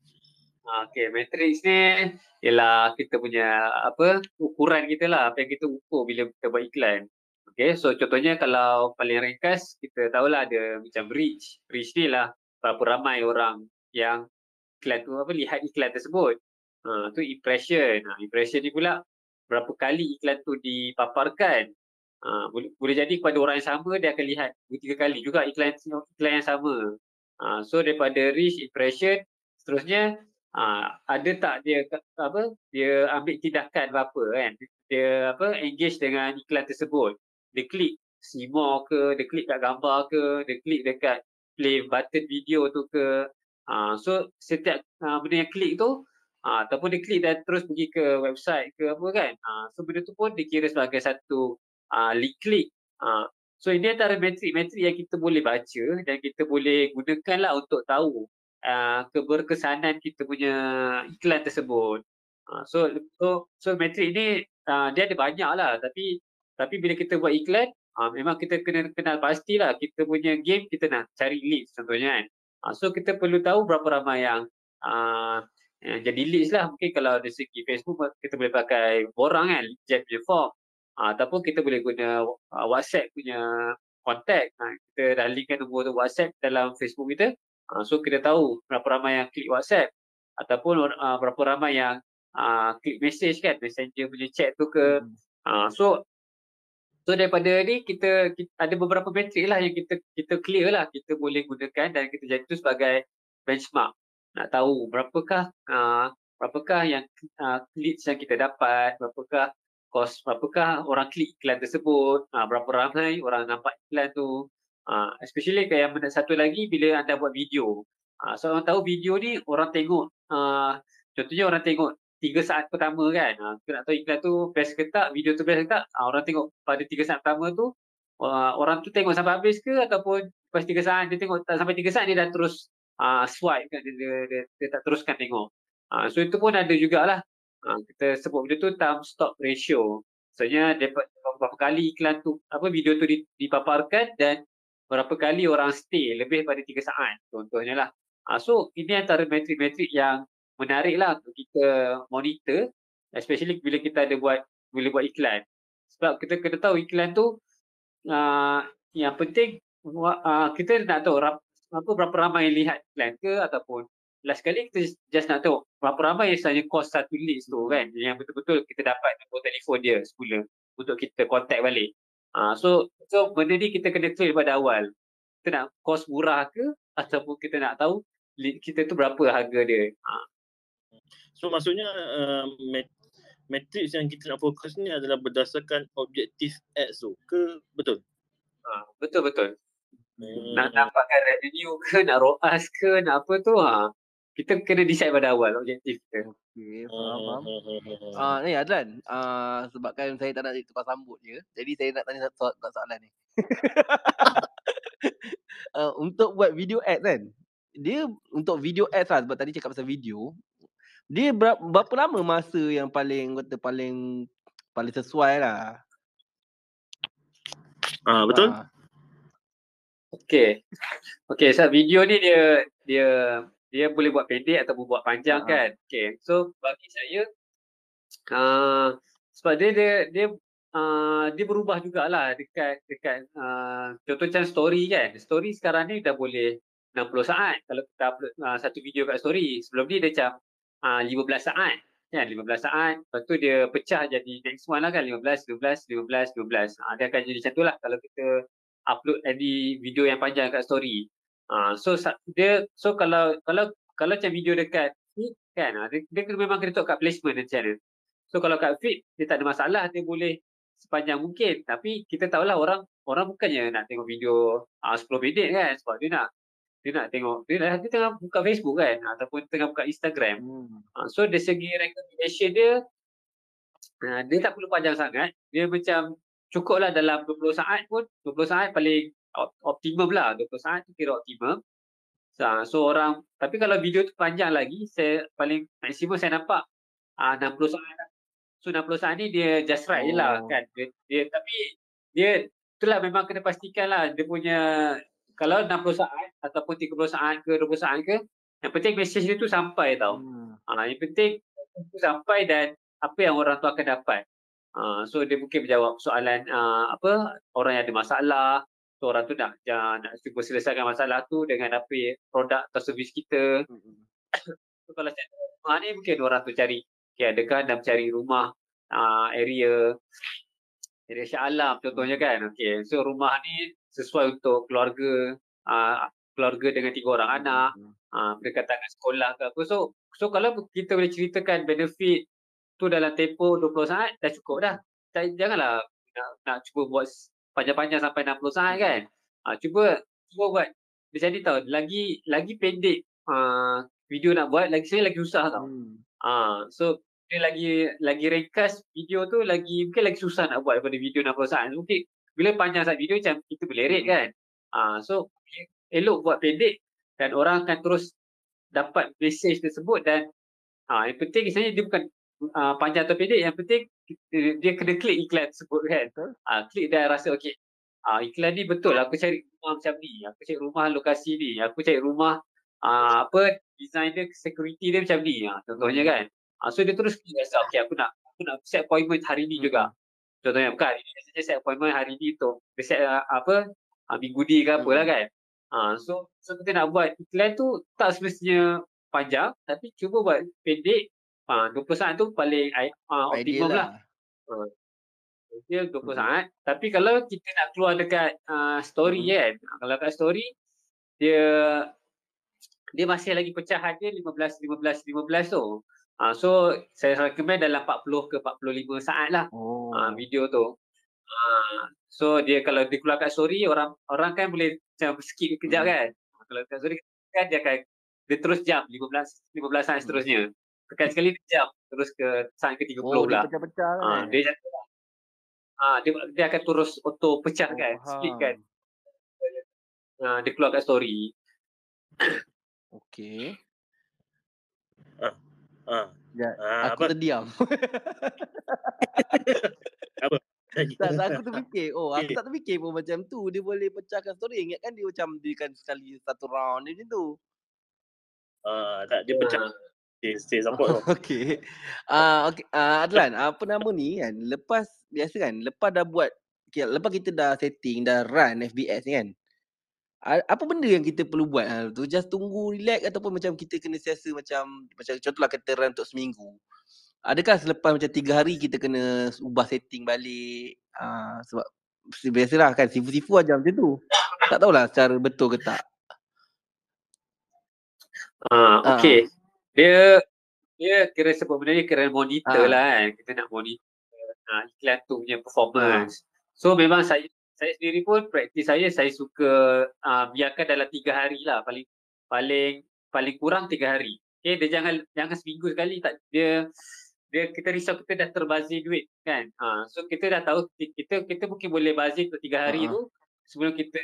Uh, Okey matrix ni ialah kita punya apa ukuran kita lah apa yang kita ukur bila kita buat iklan. Okey so contohnya kalau paling ringkas kita tahulah ada macam reach. Reach ni lah berapa ramai orang yang iklan tu apa lihat iklan tersebut. Ha, tu impression. Ha, impression ni pula berapa kali iklan tu dipaparkan. Ha, boleh, boleh jadi kepada orang yang sama dia akan lihat dua tiga kali juga iklan iklan yang sama. Ha, so daripada reach impression seterusnya ha, ada tak dia apa dia ambil tindakan apa kan dia apa engage dengan iklan tersebut dia klik see more ke dia klik kat gambar ke dia klik dekat play button video tu ke ha, so setiap ha, benda yang klik tu ha, ataupun dia klik dan terus pergi ke website ke apa kan. Ha, so benda tu pun dikira sebagai satu uh, link klik ha, so ini antara metrik-metrik yang kita boleh baca dan kita boleh gunakan lah untuk tahu uh, keberkesanan kita punya iklan tersebut. Ha, so so so metrik ni uh, dia ada banyak lah. Tapi tapi bila kita buat iklan uh, memang kita kena kenal pastilah kita punya game kita nak cari leads contohnya kan. Uh, so kita perlu tahu berapa ramai yang uh, Ya, jadi leads lah mungkin kalau dari segi Facebook kita boleh pakai borang kan jet punya form. Ha, ataupun kita boleh guna uh, WhatsApp punya contact. Ha, kita dah linkkan nombor tu WhatsApp dalam Facebook kita. Ha, so kita tahu berapa ramai yang klik WhatsApp. Ataupun uh, berapa ramai yang uh, klik message kan messenger punya chat tu ke. Ha, so so daripada ni kita, kita ada beberapa metrik lah yang kita kita clear lah. Kita boleh gunakan dan kita jadi tu sebagai benchmark nak tahu berapakah uh, berapakah yang uh, leads yang kita dapat, berapakah kos, berapakah orang klik iklan tersebut, uh, berapa ramai orang nampak iklan tu. Uh, especially kayak yang satu lagi bila anda buat video. Uh, so orang tahu video ni orang tengok, uh, contohnya orang tengok tiga saat pertama kan. Uh, kita nak tahu iklan tu best ke tak, video tu best ke tak. Uh, orang tengok pada tiga saat pertama tu, uh, orang tu tengok sampai habis ke ataupun lepas tiga saat dia tengok tak sampai tiga saat dia dah terus uh, swipe kan dia, dia, dia, dia, tak teruskan tengok. Uh, so itu pun ada jugalah. Uh, kita sebut benda tu time stop ratio. Maksudnya dapat berapa kali iklan tu apa video tu dipaparkan dan berapa kali orang stay lebih pada tiga saat contohnya lah. Uh, so ini antara metrik-metrik yang menarik lah untuk kita monitor especially bila kita ada buat bila buat iklan. Sebab kita kena tahu iklan tu uh, yang penting uh, kita nak tahu apa berapa ramai yang lihat iklan ke ataupun last kali kita just nak tahu berapa ramai yang saja kos satu list tu kan yang betul-betul kita dapat nombor telefon dia semula untuk kita contact balik. Uh, so so benda ni kita kena clear pada awal. Kita nak kos murah ke ataupun kita nak tahu kita tu berapa harga dia. Uh. So maksudnya uh, matrix yang kita nak fokus ni adalah berdasarkan objektif ads tu ke betul? Ha, betul betul. Hmm. Nak dapatkan revenue ke, <laughs> nak ROAS ke, nak apa tu ha. Kita kena decide pada awal objektif kita. Okey, faham. faham. Ah, ni Adlan, ah sebabkan saya tak nak jadi tukar sambut je. Jadi saya nak tanya satu soalan, soalan ni. uh, <laughs> untuk buat video ads kan. Dia untuk video ads lah sebab tadi cakap pasal video, dia berapa, berapa lama masa yang paling kata paling paling sesuai lah. Ah betul. Ah. Okey. Okey, so video ni dia dia dia boleh buat pendek ataupun buat panjang uh kan. Okey. So bagi saya uh, sebab dia dia dia uh, dia berubah jugalah dekat dekat uh, contoh macam story kan. Story sekarang ni dah boleh 60 saat kalau kita upload uh, satu video kat story. Sebelum ni dia macam uh, 15 saat kan 15 saat lepas tu dia pecah jadi next one lah kan 15 15 15 12 uh, dia akan jadi macam tu lah kalau kita upload any video yang panjang kat story uh, so dia so kalau kalau kalau macam video dekat feed kan uh, dia, dia memang kena tok kat placement dan channel so kalau kat feed dia tak ada masalah dia boleh sepanjang mungkin tapi kita tahulah orang orang bukannya nak tengok video uh, 10 minit kan sebab dia nak dia nak tengok dia, dah, dia tengah buka Facebook kan ataupun tengah buka Instagram. Hmm. Uh, so dari segi recommendation dia uh, dia tak perlu panjang sangat. Dia macam cukup lah dalam 20 saat pun 20 saat paling optimum lah 20 saat tu kira optimum. So, so orang tapi kalau video tu panjang lagi saya paling maksimum saya nampak uh, 60 saat lah. So 60 saat ni dia just right oh. je lah oh. kan. Dia, dia tapi dia itulah memang kena pastikan lah dia punya kalau 60 saat ataupun 30 saat ke 20 saat ke yang penting message dia tu sampai tau. Hmm. Ha, yang penting tu sampai dan apa yang orang tu akan dapat. Ha, so dia mungkin menjawab soalan uh, apa orang yang ada masalah. So orang tu nak nak cuba selesaikan masalah tu dengan apa produk atau servis kita. Hmm. <coughs> so kalau saya ha, ni mungkin orang tu cari okay, adakah anda mencari rumah uh, area area Shah Alam contohnya kan. Okay. So rumah ni sesuai untuk keluarga uh, keluarga dengan tiga orang anak uh, berdekatan dengan sekolah ke apa so so kalau kita boleh ceritakan benefit tu dalam tempoh 20 saat dah cukup dah janganlah nak, nak cuba buat panjang-panjang sampai 60 saat kan uh, cuba cuba buat dia jadi tahu lagi lagi pendek uh, video nak buat lagi saya lagi susah tau hmm. uh, so dia lagi lagi ringkas video tu lagi mungkin lagi susah nak buat daripada video 60 saat mungkin bila panjang sangat video macam kita boleh rate hmm. kan. Uh, so elok buat pendek dan orang akan terus dapat message tersebut dan uh, yang penting sebenarnya dia bukan uh, panjang atau pendek yang penting dia, dia kena klik iklan tersebut kan. Uh, klik dan rasa okey. Uh, iklan ni betul aku cari rumah macam ni. Aku cari rumah lokasi ni. Aku cari rumah uh, apa design dia security dia macam ni. Uh, contohnya kan. Uh, so dia terus klik rasa okey aku nak aku nak set appointment hari ni juga. Hmm. Contohnya bukan hari ni saya set appointment hari ni tu. Dia set uh, apa uh, minggu ni ke apalah hmm. kan. Uh, so so kita nak buat iklan tu tak semestinya panjang tapi cuba buat pendek. Uh, 20 saat tu paling uh, optimum lah. lah. Uh, dia 20 hmm. saat. Tapi kalau kita nak keluar dekat uh, story hmm. kan. Kalau kat story dia dia masih lagi pecahan dia 15 15 15 tu. Uh, so saya recommend dalam 40 ke 45 saat lah Oh. uh, video tu. Uh, so dia kalau dia keluar kat story orang orang kan boleh macam skip kejap Hmm. kan. Kalau kat story kan dia akan dia terus jam 15 15 saat Hmm. seterusnya. Tekan sekali dia jam terus ke saat ke 30 Oh, dia pula. pecah-pecah kan. Ah, dia jatuh. Ah, dia dia akan terus auto pecah Oh, kan, split kan. Ah, dia keluar kat story. <coughs> Okey. Ah. Ya, Ah, Aku apa? terdiam. <laughs> Apa? <laughs> tak, tak, aku terfikir. Oh, aku tak terfikir pun macam tu. Dia boleh pecahkan story. Ingatkan dia macam dia kan sekali satu round dia macam tu. Ah, tak dia pecah. Ah, Stay, stay support tau. <laughs> Okey. Ah okey ah Adlan, apa nama ni kan? Lepas biasa kan, lepas dah buat okay, lepas kita dah setting, dah run FBS ni kan. Apa benda yang kita perlu buat ha, tu? Just tunggu relax ataupun macam kita kena siasa macam macam contohlah kita run untuk seminggu. Adakah selepas macam tiga hari kita kena ubah setting balik? Ah sebab biasalah kan sifu-sifu aja macam tu. Tak tahulah secara betul ke tak. Ah, Ah. okey. Dia dia kira sebab benda ni kira monitor Ah. lah kan. Kita nak monitor ah, iklan tu punya performance. So memang saya saya sendiri pun praktis saya saya suka uh, biarkan dalam tiga hari lah paling paling paling kurang tiga hari. Okay, dia jangan jangan seminggu sekali tak dia dia kita risau kita dah terbazir duit kan. Uh, so kita dah tahu ki- kita kita mungkin boleh bazir untuk tiga hari Ah. tu sebelum kita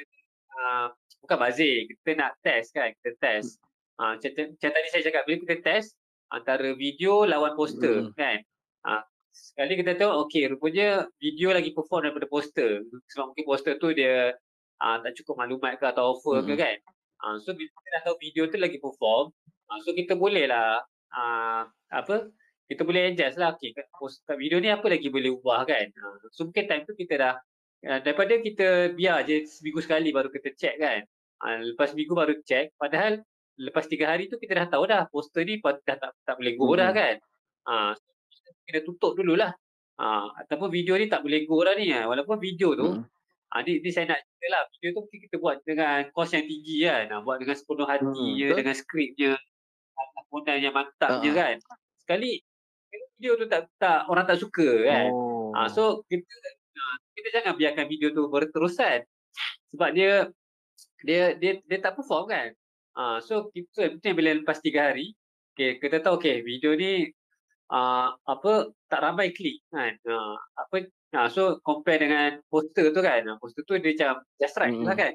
uh, bukan bazir kita nak test kan kita test. Uh, macam, macam tadi saya cakap bila kita test antara video lawan poster Mm. kan. Uh, sekali kita tahu okey rupanya video lagi perform daripada poster sebab mungkin poster tu dia uh, tak cukup maklumat ke atau offer ke Mm. kan. Uh, so bila kita dah tahu video tu lagi perform uh, so kita boleh lah uh, apa kita boleh adjust lah okey kat, post, kat video ni apa lagi boleh ubah kan. Uh, so mungkin time tu kita dah uh, daripada kita biar je seminggu sekali baru kita check kan. Uh, lepas seminggu baru check padahal lepas tiga hari tu kita dah tahu dah poster ni dah tak, tak boleh go dah Mm-mm. kan. Uh, kita tutup dululah. Uh, ataupun video ni tak boleh go dah ni. ah. Walaupun video tu, Mm. uh, ni, ni saya nak cerita lah. Video tu kita buat dengan kos yang tinggi kan. Uh, buat dengan sepenuh hatinya, betul. dengan skripnya, komponen yang mantapnya Ah. kan. Sekali video tu tak tak orang tak suka kan. Oh. Ah, so kita kita jangan biarkan video tu berterusan sebab dia dia dia dia tak perform kan. Ah, so kita so, bila lepas tiga hari, okay, kita tahu okay video ni ah, apa tak ramai klik kan. Ah, apa ah, so compare dengan poster tu kan. Poster tu dia macam just right Mm-mm. lah kan.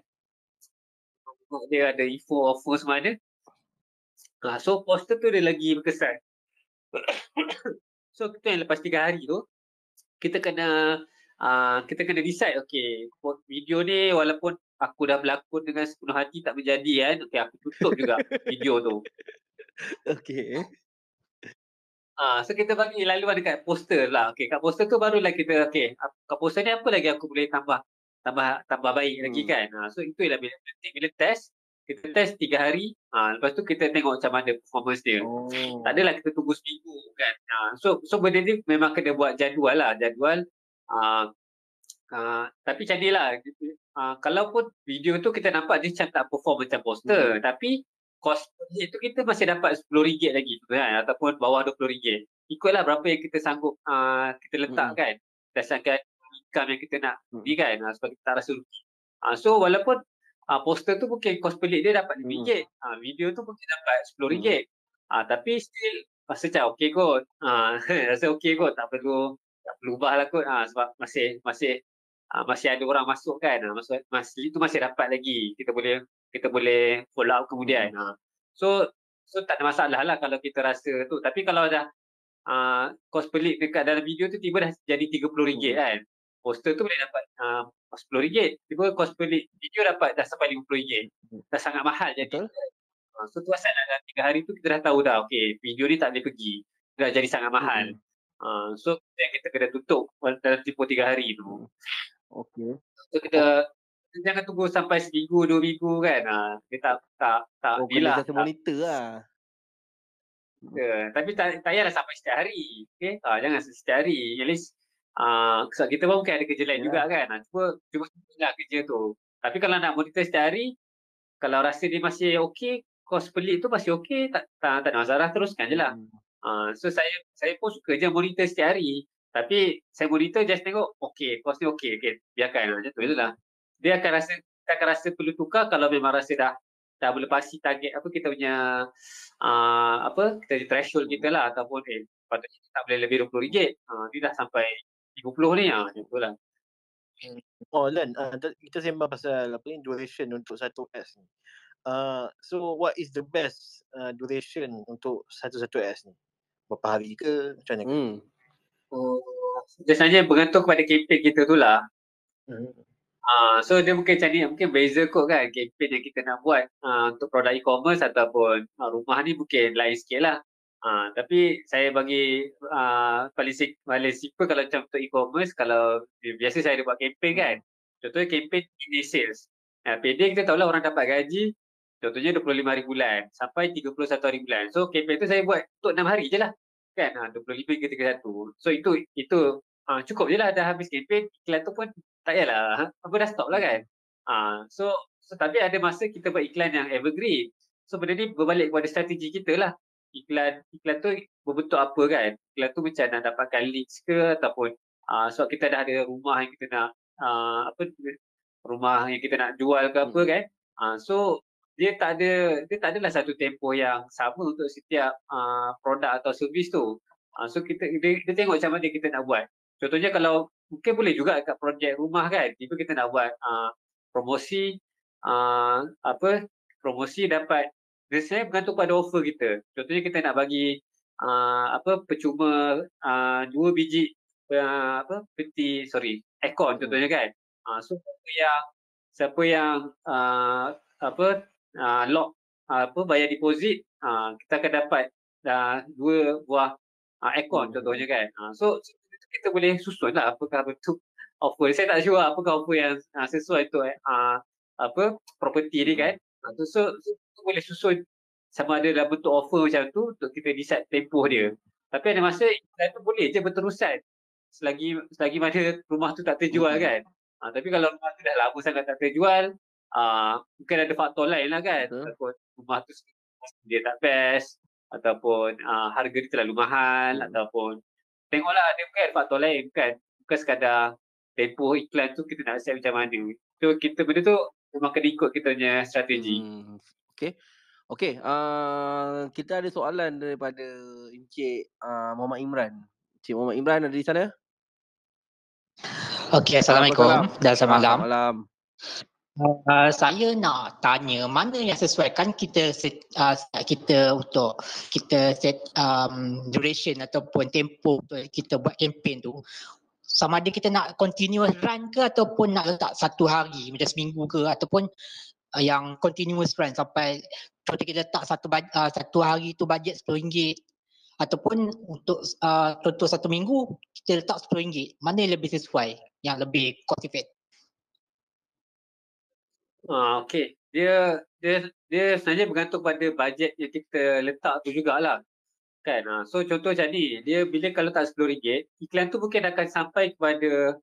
Dia ada info offer semua ada. Ah, so poster tu dia lagi berkesan. <coughs> so kita yang lepas tiga hari tu kita kena uh, kita kena decide okay video ni walaupun aku dah berlakon dengan sepenuh hati tak berjadi kan okay aku tutup juga video tu Okey. Ah, so kita bagi laluan dekat poster lah. Okay, kat poster tu barulah kita okay, kat poster ni apa lagi aku boleh tambah tambah tambah baik lagi Hmm. kan. Ah, so itu ialah bila bila test kita test tiga hari, ah, lepas tu kita tengok macam mana performance dia. Oh. Tak adalah kita tunggu seminggu kan. Uh, so so benda ni memang kena buat jadual lah. Jadual uh, uh, tapi macam ni lah. Uh, kalau pun video tu kita nampak dia macam tak perform macam poster. Hmm. Tapi kos itu kita masih dapat RM10 lagi kan ataupun bawah RM20. Ikutlah berapa yang kita sanggup uh, kita letak Mm. kan. Berdasarkan income yang kita nak Mm. ni kan uh, sebab kita tak rasa rugi. Uh, so walaupun uh, poster tu mungkin kos pelik dia dapat RM5. Uh, video tu mungkin dapat RM10. Ah tapi still rasa macam okey kot. Ah <laughs> rasa okey kot tak perlu tak perlu ubah lah kot. Ah sebab masih masih ah, masih ada orang masuk kan. Ah, masuk masih itu masih dapat lagi. Kita boleh kita boleh follow up kemudian. Ah. So so tak ada masalah lah kalau kita rasa tu. Tapi kalau dah ah kos pelik dekat dalam video tu tiba dah jadi RM30 Hmm. kan. Poster tu boleh dapat ah RM10. Tiba kos pelik video dapat dah sampai RM50. Dah sangat mahal jadi. Betul. Ha, so tu asal dalam tiga hari tu kita dah tahu dah okay video ni tak boleh pergi. Dah jadi sangat mahal. Ha, so kita, kita kena tutup dalam tempoh tiga hari tu. Okey. So kita, kita jangan tunggu sampai seminggu, dua minggu kan. Ha, kita tak, tak, tak Oh, satu Tak, monitor lah. Ya, tapi tak, tak payahlah sampai setiap hari. Okay? Ha, jangan setiap hari. At least uh, kita pun mungkin ada kerja lain Ya. juga kan. Ha, cuba cuba lah kerja tu. Tapi kalau nak monitor setiap hari, kalau rasa dia masih okey, kos pelik tu masih okey, tak, tak, tak ada masalah, teruskan je lah. Hmm. Uh, so saya saya pun suka je monitor setiap hari. Tapi saya monitor just tengok, okay, kos ni okay, okay, biarkan lah, macam tu je lah. Dia akan rasa, kita akan rasa perlu tukar kalau memang rasa dah dah melepasi target apa kita punya uh, apa kita punya threshold kita lah ataupun eh patutnya tak boleh lebih RM20 uh, dia dah sampai RM50 ni ah macam tu lah Oh Lan, uh, kita sembang pasal apa ni duration untuk satu S ni. Uh, so what is the best uh, duration untuk satu-satu S ni? Berapa hari ke? Macam mana? Hmm. Oh, biasanya bergantung kepada kempen kita tu lah. Hmm. Uh, so dia mungkin macam ni, mungkin beza kot kan kempen yang kita nak buat uh, untuk produk e-commerce ataupun uh, rumah ni mungkin lain sikit lah. Uh, tapi saya bagi uh, paling, paling simple kalau macam untuk e-commerce, kalau biasa saya ada buat kempen kan. Contohnya kempen ini sales. Uh, PD kita tahu lah orang dapat gaji, contohnya 25 hari bulan sampai 31 hari bulan. So kempen tu saya buat untuk 6 hari je lah kan? Ha, 25 ke 31 so itu itu ha, cukup je lah dah habis kempen. Iklan tu pun tak payahlah ha, apa dah stop lah kan? Ha, so so tapi ada masa kita buat iklan yang evergreen. So benda ni berbalik kepada strategi kita lah. Iklan iklan tu berbentuk apa kan? Iklan tu macam nak dapatkan leads ke ataupun uh, sebab kita dah ada rumah yang kita nak uh, apa rumah yang kita nak jual ke apa hmm. kan? Uh, so dia tak ada dia tak adalah satu tempoh yang sama untuk setiap uh, produk atau servis tu. Uh, so kita dia, dia tengok macam mana kita nak buat. Contohnya kalau mungkin boleh juga kat projek rumah kan, tiba kita nak buat uh, promosi uh, apa promosi dapat biasanya bergantung pada offer kita. Contohnya kita nak bagi uh, apa percuma uh, dua biji uh, apa peti sorry aircon contohnya kan. Uh, so siapa yang siapa yang uh, apa uh, lock uh, apa bayar deposit uh, kita akan dapat uh, dua buah uh, aircon hmm. contohnya kan. Uh, so kita boleh susun lah apakah betul <laughs> offer. Saya tak sure apakah offer yang uh, sesuai tu uh, apa property ni kan. Uh, so, so, so, boleh susun sama ada dalam bentuk offer macam tu untuk kita decide tempoh dia. Tapi ada masa iklan tu boleh je berterusan. Selagi selagi mana rumah tu tak terjual hmm. kan. Uh, tapi kalau rumah tu dah lama sangat tak terjual uh, mungkin ada faktor lain lah kan ataupun rumah tu dia tak best ataupun uh, harga dia terlalu mahal uh ataupun tengoklah ada bukan faktor lain kan bukan sekadar tempoh iklan tu kita nak set macam mana so kita benda tu memang kena ikut kita punya strategi hmm. okay Okay, uh, kita ada soalan daripada Encik uh, Muhammad Imran. Encik Muhammad Imran ada di sana? Okay, Assalamualaikum dan selamat malam. Malam. Uh, saya nak tanya mana yang sesuai kan kita set, uh, kita untuk kita set um, duration ataupun tempo kita buat kempen tu? Sama ada kita nak continuous run ke ataupun nak letak satu hari macam seminggu ke? Ataupun uh, yang continuous run sampai contoh kita letak satu uh, satu hari tu bajet RM10 ataupun untuk uh, contoh satu minggu kita letak RM10 mana yang lebih sesuai yang lebih cost effective Ah, okay. Dia dia dia sebenarnya bergantung pada bajet yang kita letak tu jugalah. Kan? Ah, so contoh macam ni, dia bila kalau tak RM10, iklan tu mungkin akan sampai kepada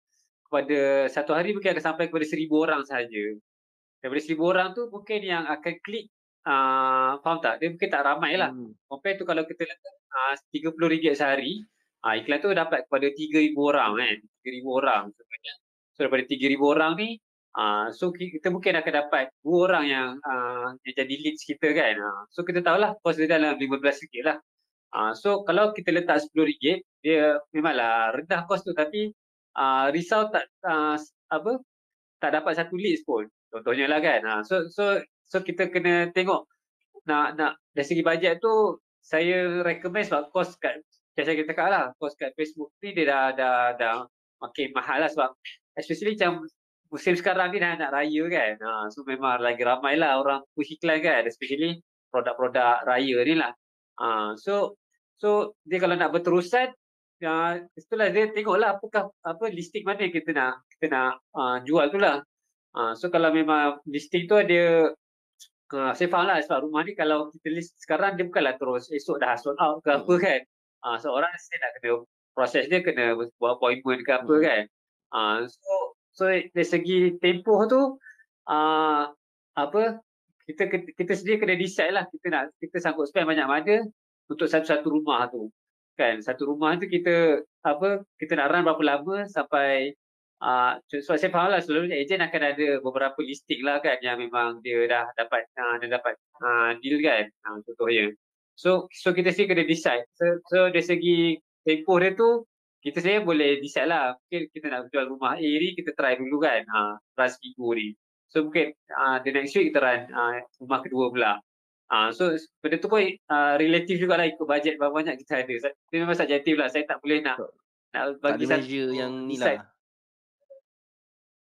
kepada satu hari mungkin akan sampai kepada seribu orang sahaja. Daripada seribu orang tu mungkin yang akan klik uh, faham tak? Dia mungkin tak ramai lah. Hmm. Compare tu kalau kita letak uh, RM30 sehari, uh, iklan tu dapat kepada 3,000 orang kan. 3,000 orang sebenarnya. So daripada 3,000 orang ni, Uh, so kita mungkin akan dapat dua orang yang uh, yang jadi leads kita kan. Uh, so kita tahulah kos dia dalam RM15 lah. Uh, so kalau kita letak RM10 dia memanglah rendah kos tu tapi uh, risau tak uh, apa tak dapat satu leads pun. Contohnya lah kan. Uh, so so so kita kena tengok nak nak dari segi bajet tu saya recommend sebab kos kat macam saya kata lah kos kat Facebook ni dia dah dah dah makin mahal lah sebab especially macam musim sekarang ni dah nak raya kan. Ha, so memang lagi ramai lah orang push iklan kan. Especially produk-produk raya ni lah. Ha, so so dia kalau nak berterusan, ya, itulah dia tengoklah apakah apa listing mana kita nak kita nak uh, jual tu lah. Ha, so kalau memang listing tu ada uh, saya faham lah sebab rumah ni kalau kita list sekarang dia bukanlah terus esok dah sold out ke apa hmm. kan. Ha, so orang mesti nak kena proses dia kena buat appointment ke apa hmm. kan. Ha, so So dari segi tempoh tu uh, apa kita kita sendiri kena decide lah kita nak kita sanggup spend banyak mana untuk satu-satu rumah tu. Kan satu rumah tu kita apa kita nak run berapa lama sampai uh, sebab saya faham lah selalunya ejen akan ada beberapa listing lah kan yang memang dia dah dapat uh, dia dapat uh, deal kan uh, contohnya. So so kita sih kena decide. So, so dari segi tempoh dia tu kita saya boleh decide lah. Mungkin kita nak jual rumah A ni kita try dulu kan. Uh, run seminggu ni. So mungkin uh, the next week kita run uh, rumah kedua pula. Uh, so benda tu pun uh, relatif juga lah ikut bajet berapa banyak kita ada. Itu memang subjektif lah. Saya tak boleh nak nak Tak bagi satu yang ni lah.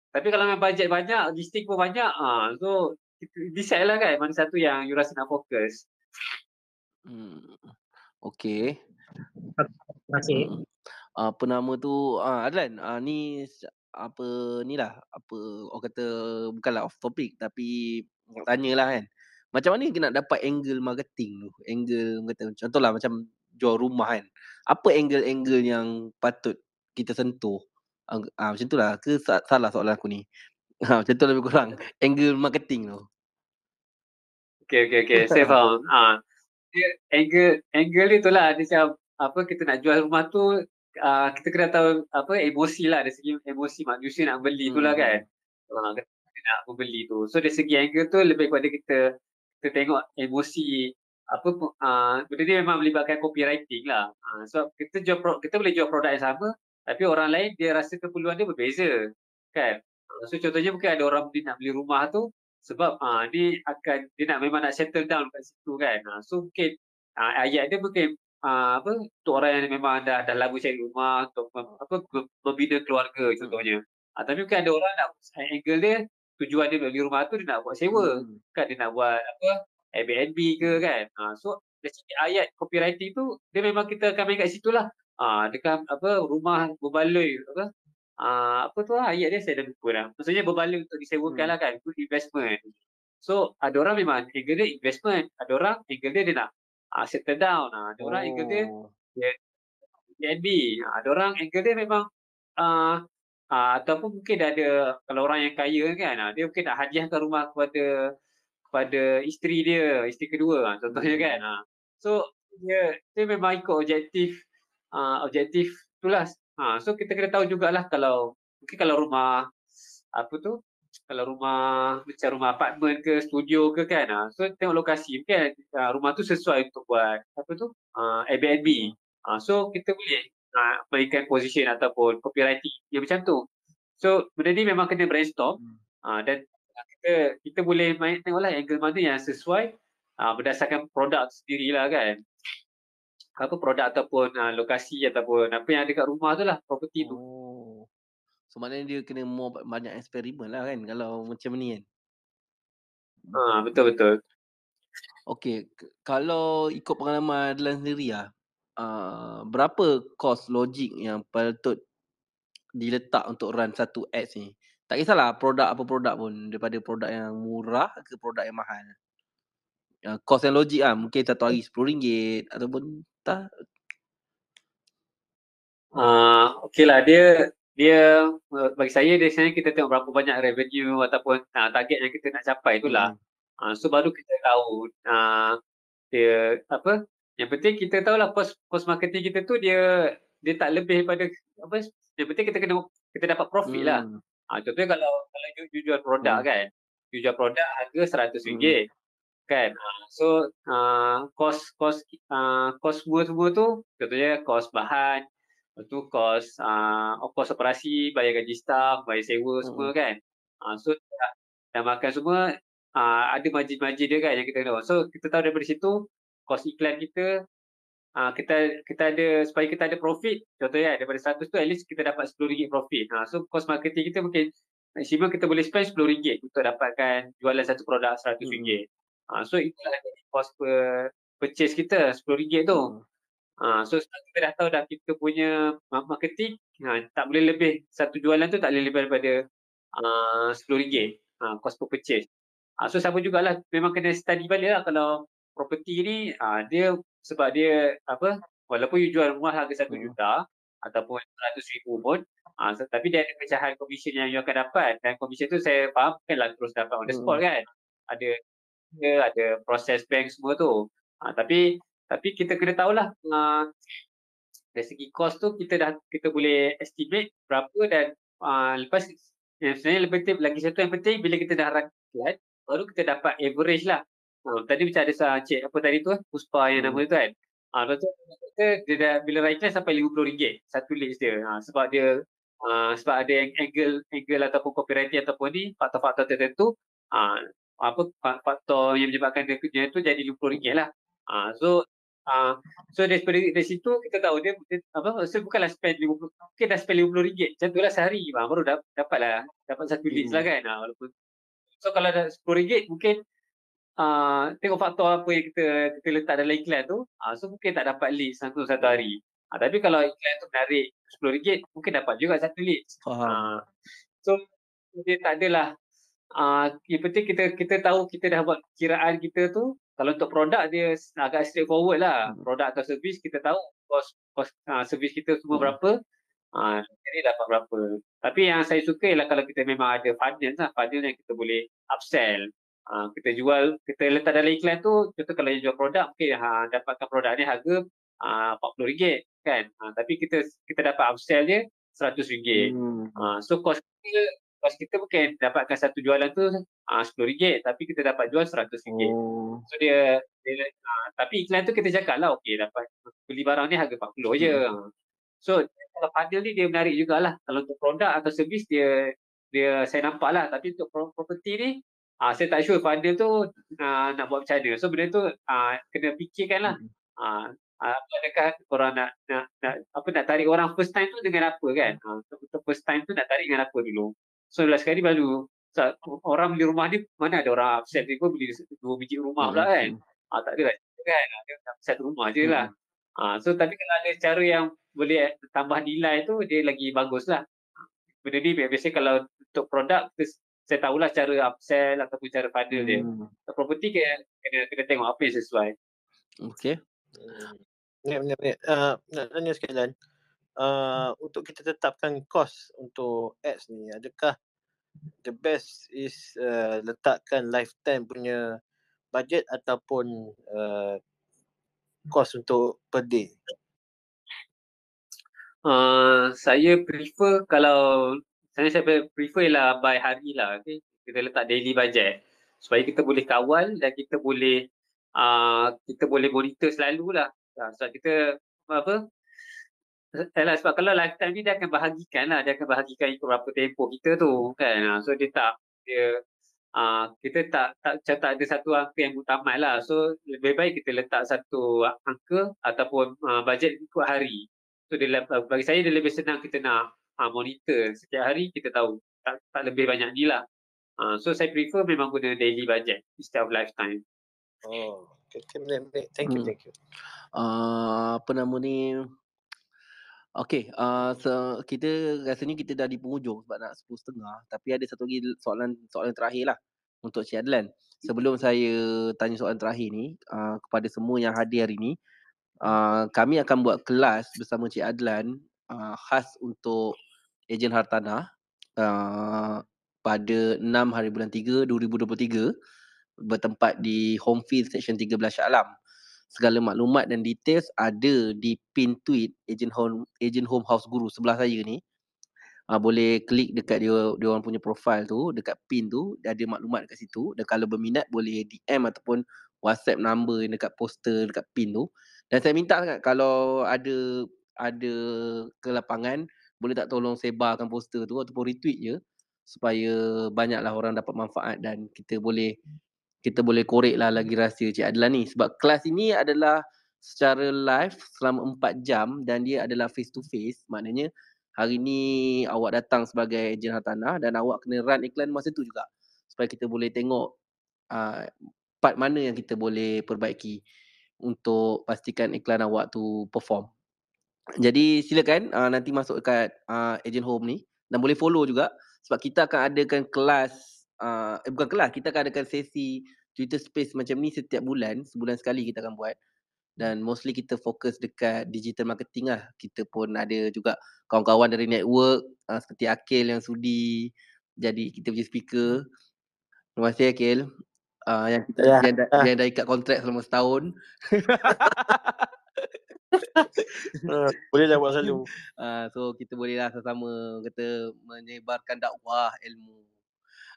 Tapi kalau memang bajet banyak, listing pun banyak, ah so kita decide lah kan mana satu yang you rasa nak fokus. Hmm. Okay. Terima kasih. Hmm. Apa nama tu? Ah Adlan, ah ni apa ni lah apa orang kata bukanlah off topic tapi nak tanyalah kan. Macam mana kita nak dapat angle marketing tu? Angle orang kata contohlah macam jual rumah kan. Apa angle-angle yang patut kita sentuh? Ah, ah macam tu lah ke sa- salah soalan aku ni? Ha, <laughs> macam tu lebih kurang angle marketing tu. Okay, okay, okay. Saya faham. Ah, dia angle angle dia tu lah dia macam apa kita nak jual rumah tu uh, kita kena tahu apa emosi lah dari segi emosi manusia nak beli tu lah Hmm. kan. Uh, kita nak membeli tu. So dari segi angle tu lebih kepada kita kita tengok emosi apa uh, benda ni memang melibatkan copywriting lah. Uh, so kita jual pro, kita boleh jual produk yang sama tapi orang lain dia rasa keperluan dia berbeza kan. Uh, so contohnya mungkin ada orang dia nak beli rumah tu sebab ah uh, ni akan dia nak memang nak settle down kat situ kan. Uh, so mungkin uh, ayat dia mungkin uh, apa untuk orang yang memang dah dah lama cari rumah untuk apa mem- membina keluarga contohnya. Uh, tapi mungkin ada orang nak angle dia tujuan dia beli rumah tu dia nak buat sewa Hmm. kan dia nak buat apa Airbnb ke kan. Uh, so dari segi ayat copywriting tu dia memang kita akan main kat situ lah. Ah dekat apa rumah berbaloi apa uh, apa tu lah, ayat dia saya dah lupa dah. Maksudnya berbaloi untuk disewakan Hmm. lah kan, itu investment. So ada orang memang angle dia investment, ada orang angle dia dia nak uh, settle down, uh, ada orang angle dia Oh. Airbnb, uh, ada orang angle dia memang uh, uh, ataupun mungkin dia ada kalau orang yang kaya kan, uh, dia mungkin nak hadiahkan rumah kepada kepada isteri dia, isteri kedua uh, contohnya kan. Hmm. Uh. So dia dia memang ikut objektif uh, objektif itulah. Ha, so kita kena tahu jugalah kalau mungkin kalau rumah apa tu kalau rumah macam rumah apartmen ke studio ke kan ha, so tengok lokasi mungkin uh, rumah tu sesuai untuk buat apa tu uh, Airbnb ha, so kita boleh uh, berikan position ataupun copywriting yang macam tu so benda ni memang kena brainstorm Hmm. uh, dan kita kita boleh main tengoklah angle mana yang sesuai uh, berdasarkan produk sendirilah kan apa produk ataupun uh, lokasi ataupun apa yang ada kat rumah tu lah property tu. So maknanya dia kena more banyak eksperimen lah kan kalau macam ni kan. Ha betul betul. Okey, k- kalau ikut pengalaman Adlan sendiri lah, uh, berapa kos logik yang patut diletak untuk run satu ads ni? Tak kisahlah produk apa produk pun, daripada produk yang murah ke produk yang mahal. Uh, kos yang logik lah, mungkin satu hari RM10 ataupun tak. Uh, okay lah dia dia uh, bagi saya dia sebenarnya kita tengok berapa banyak revenue ataupun uh, target yang kita nak capai itulah. Hmm. Uh, so baru kita tahu uh, dia apa yang penting kita tahulah cost cost marketing kita tu dia dia tak lebih pada apa yang penting kita kena kita dapat profit lah. Ha, contohnya kalau kalau you, you jual produk Hmm. kan, you jual produk harga RM100 Hmm. kan. Ha, so uh, cost cost uh, cost semua semua tu contohnya cost bahan, lepas tu cost uh, cost operasi, bayar gaji staff, bayar sewa semua Hmm. kan. Ha, so dah, dah makan semua uh, ada margin-margin dia kan yang kita kena. So kita tahu daripada situ cost iklan kita uh, kita kita ada supaya kita ada profit contohnya daripada 100 tu at least kita dapat RM10 profit. Ha, so cost marketing kita mungkin maksimum kita boleh spend RM10 untuk dapatkan jualan satu produk RM100. Hmm. Ha, so itulah cost per purchase kita RM10 tu. Hmm. Ha, so sekarang kita dah tahu dah kita punya ma- marketing ha, tak boleh lebih satu jualan tu tak boleh lebih daripada uh, RM10 ha, cost per purchase. Ha, so sama jugalah memang kena study balik lah kalau property ni ha, dia sebab dia apa walaupun you jual rumah harga satu Hmm. juta ataupun seratus ribu pun ha, so, tapi dia ada pecahan komisen yang you akan dapat dan komisen tu saya faham bukanlah terus dapat on the spot Hmm. kan ada ada proses bank semua tu ha, tapi Tapi kita kena tahulah uh, dari segi kos tu kita dah kita boleh estimate berapa dan uh, lepas yang sebenarnya lebih penting lagi satu yang penting bila kita dah rakyat baru kita dapat average lah. Uh, tadi macam ada seorang cik apa tadi tu Puspa yang nama Hmm. tu kan. Ah uh, tu kita dia dah bila rakyat sampai RM50 satu leads dia. Uh, sebab dia uh, sebab ada yang angle angle ataupun copywriting ataupun ni faktor-faktor tertentu uh, apa fa- faktor yang menyebabkan dia, dia tu jadi RM50 lah. Uh, so uh, so daripada dari situ kita tahu dia, dia apa so bukanlah spend 50 mungkin dah spend RM50 macam tu lah sehari uh, baru dap, dapatlah dapat satu leads lah Hmm. kan uh, walaupun. So kalau dah RM10 mungkin uh, tengok faktor apa yang kita kita letak dalam iklan tu uh, so mungkin tak dapat leads satu satu hari. Uh, tapi kalau iklan tu menarik RM10 mungkin dapat juga satu leads. Uh, so dia tak adalah uh, yang penting kita kita tahu kita dah buat kiraan kita tu kalau untuk produk dia agak straightforward lah. Hmm. produk atau servis kita tahu kos kos uh, servis kita semua Hmm. berapa. Uh, jadi dapat berapa. Tapi yang saya suka ialah kalau kita memang ada funnel lah. Funnel yang kita boleh upsell. Uh, kita jual kita letak dalam iklan tu contoh kalau yang jual produk mungkin uh, dapatkan produk ni harga uh, RM40 kan? Uh, tapi kita kita dapat upsell dia RM100 Hmm. uh, so cost kita kos kita bukan dapatkan satu jualan tu uh, RM10 tapi kita dapat jual RM100 Oh. So dia, dia uh, tapi iklan tu kita cakap lah okey dapat beli barang ni harga 40 je. Hmm. So kalau bundle ni dia menarik jugalah. Kalau untuk produk atau servis dia dia saya nampak lah tapi untuk pro- property ni uh, saya tak sure bundle tu uh, nak buat macam mana. So benda tu uh, kena fikirkan lah. Hmm. Uh, uh, adakah korang nak, nak, nak apa nak tarik orang first time tu dengan apa kan? Uh, untuk, first time tu nak tarik dengan apa dulu? So last sekali baru orang beli rumah ni mana ada orang upset tiba beli dua biji rumah pula kan? Hmm. Ah tak ada lah kan. Dia nak satu rumah je lah. Hmm. Ah so tapi kalau ada cara yang boleh tambah nilai tu dia lagi bagus lah. Benda ni biasanya kalau untuk produk saya tahulah cara upsell ataupun cara funnel dia. Hmm. Untuk property kena, kena, kena tengok apa yang sesuai. Okay. Hmm. Benar, benar, benar. Uh, nak tanya sekalian. Uh, untuk kita tetapkan kos untuk ads ni, adakah the best is uh, letakkan lifetime punya budget ataupun uh, kos untuk per day? Uh, saya prefer kalau saya saya prefer lah by hari lah okay? kita letak daily budget supaya kita boleh kawal dan kita boleh uh, kita boleh monitor selalu lah uh, sebab kita apa Yalah, sebab kalau lifetime ni dia akan bahagikan lah, dia akan bahagikan ikut berapa tempoh kita tu kan. Uh, so dia tak, dia uh, kita tak, tak, macam tak ada satu angka yang mutamat lah. So lebih baik kita letak satu angka ataupun uh, bajet ikut hari. So dia, bagi saya dia lebih senang kita nak uh, monitor setiap hari kita tahu tak, tak lebih banyak ni lah. Uh, so saya prefer memang guna daily budget instead of lifetime. Oh, okay, okay. Thank you, Hmm. thank you. Uh, apa nama ni? Okay, uh, so kita rasanya kita dah di penghujung sebab nak 10.30 tapi ada satu lagi soalan soalan terakhir lah untuk Cik Adlan. Sebelum saya tanya soalan terakhir ni uh, kepada semua yang hadir hari ni, uh, kami akan buat kelas bersama Cik Adlan uh, khas untuk ejen hartanah uh, pada 6 hari bulan 3 2023 bertempat di Homefield Section 13 Shah Alam segala maklumat dan details ada di pin tweet agent home agent home house guru sebelah saya ni. Uh, boleh klik dekat dia dia orang punya profile tu dekat pin tu dia ada maklumat dekat situ. Dan kalau berminat boleh DM ataupun WhatsApp number yang dekat poster dekat pin tu. Dan saya minta sangat kalau ada ada kelapangan boleh tak tolong sebarkan poster tu ataupun retweet je supaya banyaklah orang dapat manfaat dan kita boleh kita boleh korek lah lagi rahsia Cik Adlan ni. Sebab kelas ini adalah secara live selama 4 jam dan dia adalah face to face maknanya hari ni awak datang sebagai ejen hartanah dan awak kena run iklan masa tu juga. Supaya kita boleh tengok uh, part mana yang kita boleh perbaiki untuk pastikan iklan awak tu perform. Jadi silakan uh, nanti masuk dekat uh, agent home ni dan boleh follow juga. Sebab kita akan adakan kelas uh, eh bukan kelas kita akan adakan sesi Twitter Space macam ni setiap bulan sebulan sekali kita akan buat dan mostly kita fokus dekat digital marketing lah kita pun ada juga kawan-kawan dari network uh, seperti Akil yang sudi jadi kita punya speaker terima kasih Akil uh, yang kita Ya. yang, dah, yang dah ikat kontrak selama setahun. Uh, <laughs> boleh lah buat selalu. Uh, so kita bolehlah sama-sama kata menyebarkan dakwah ilmu.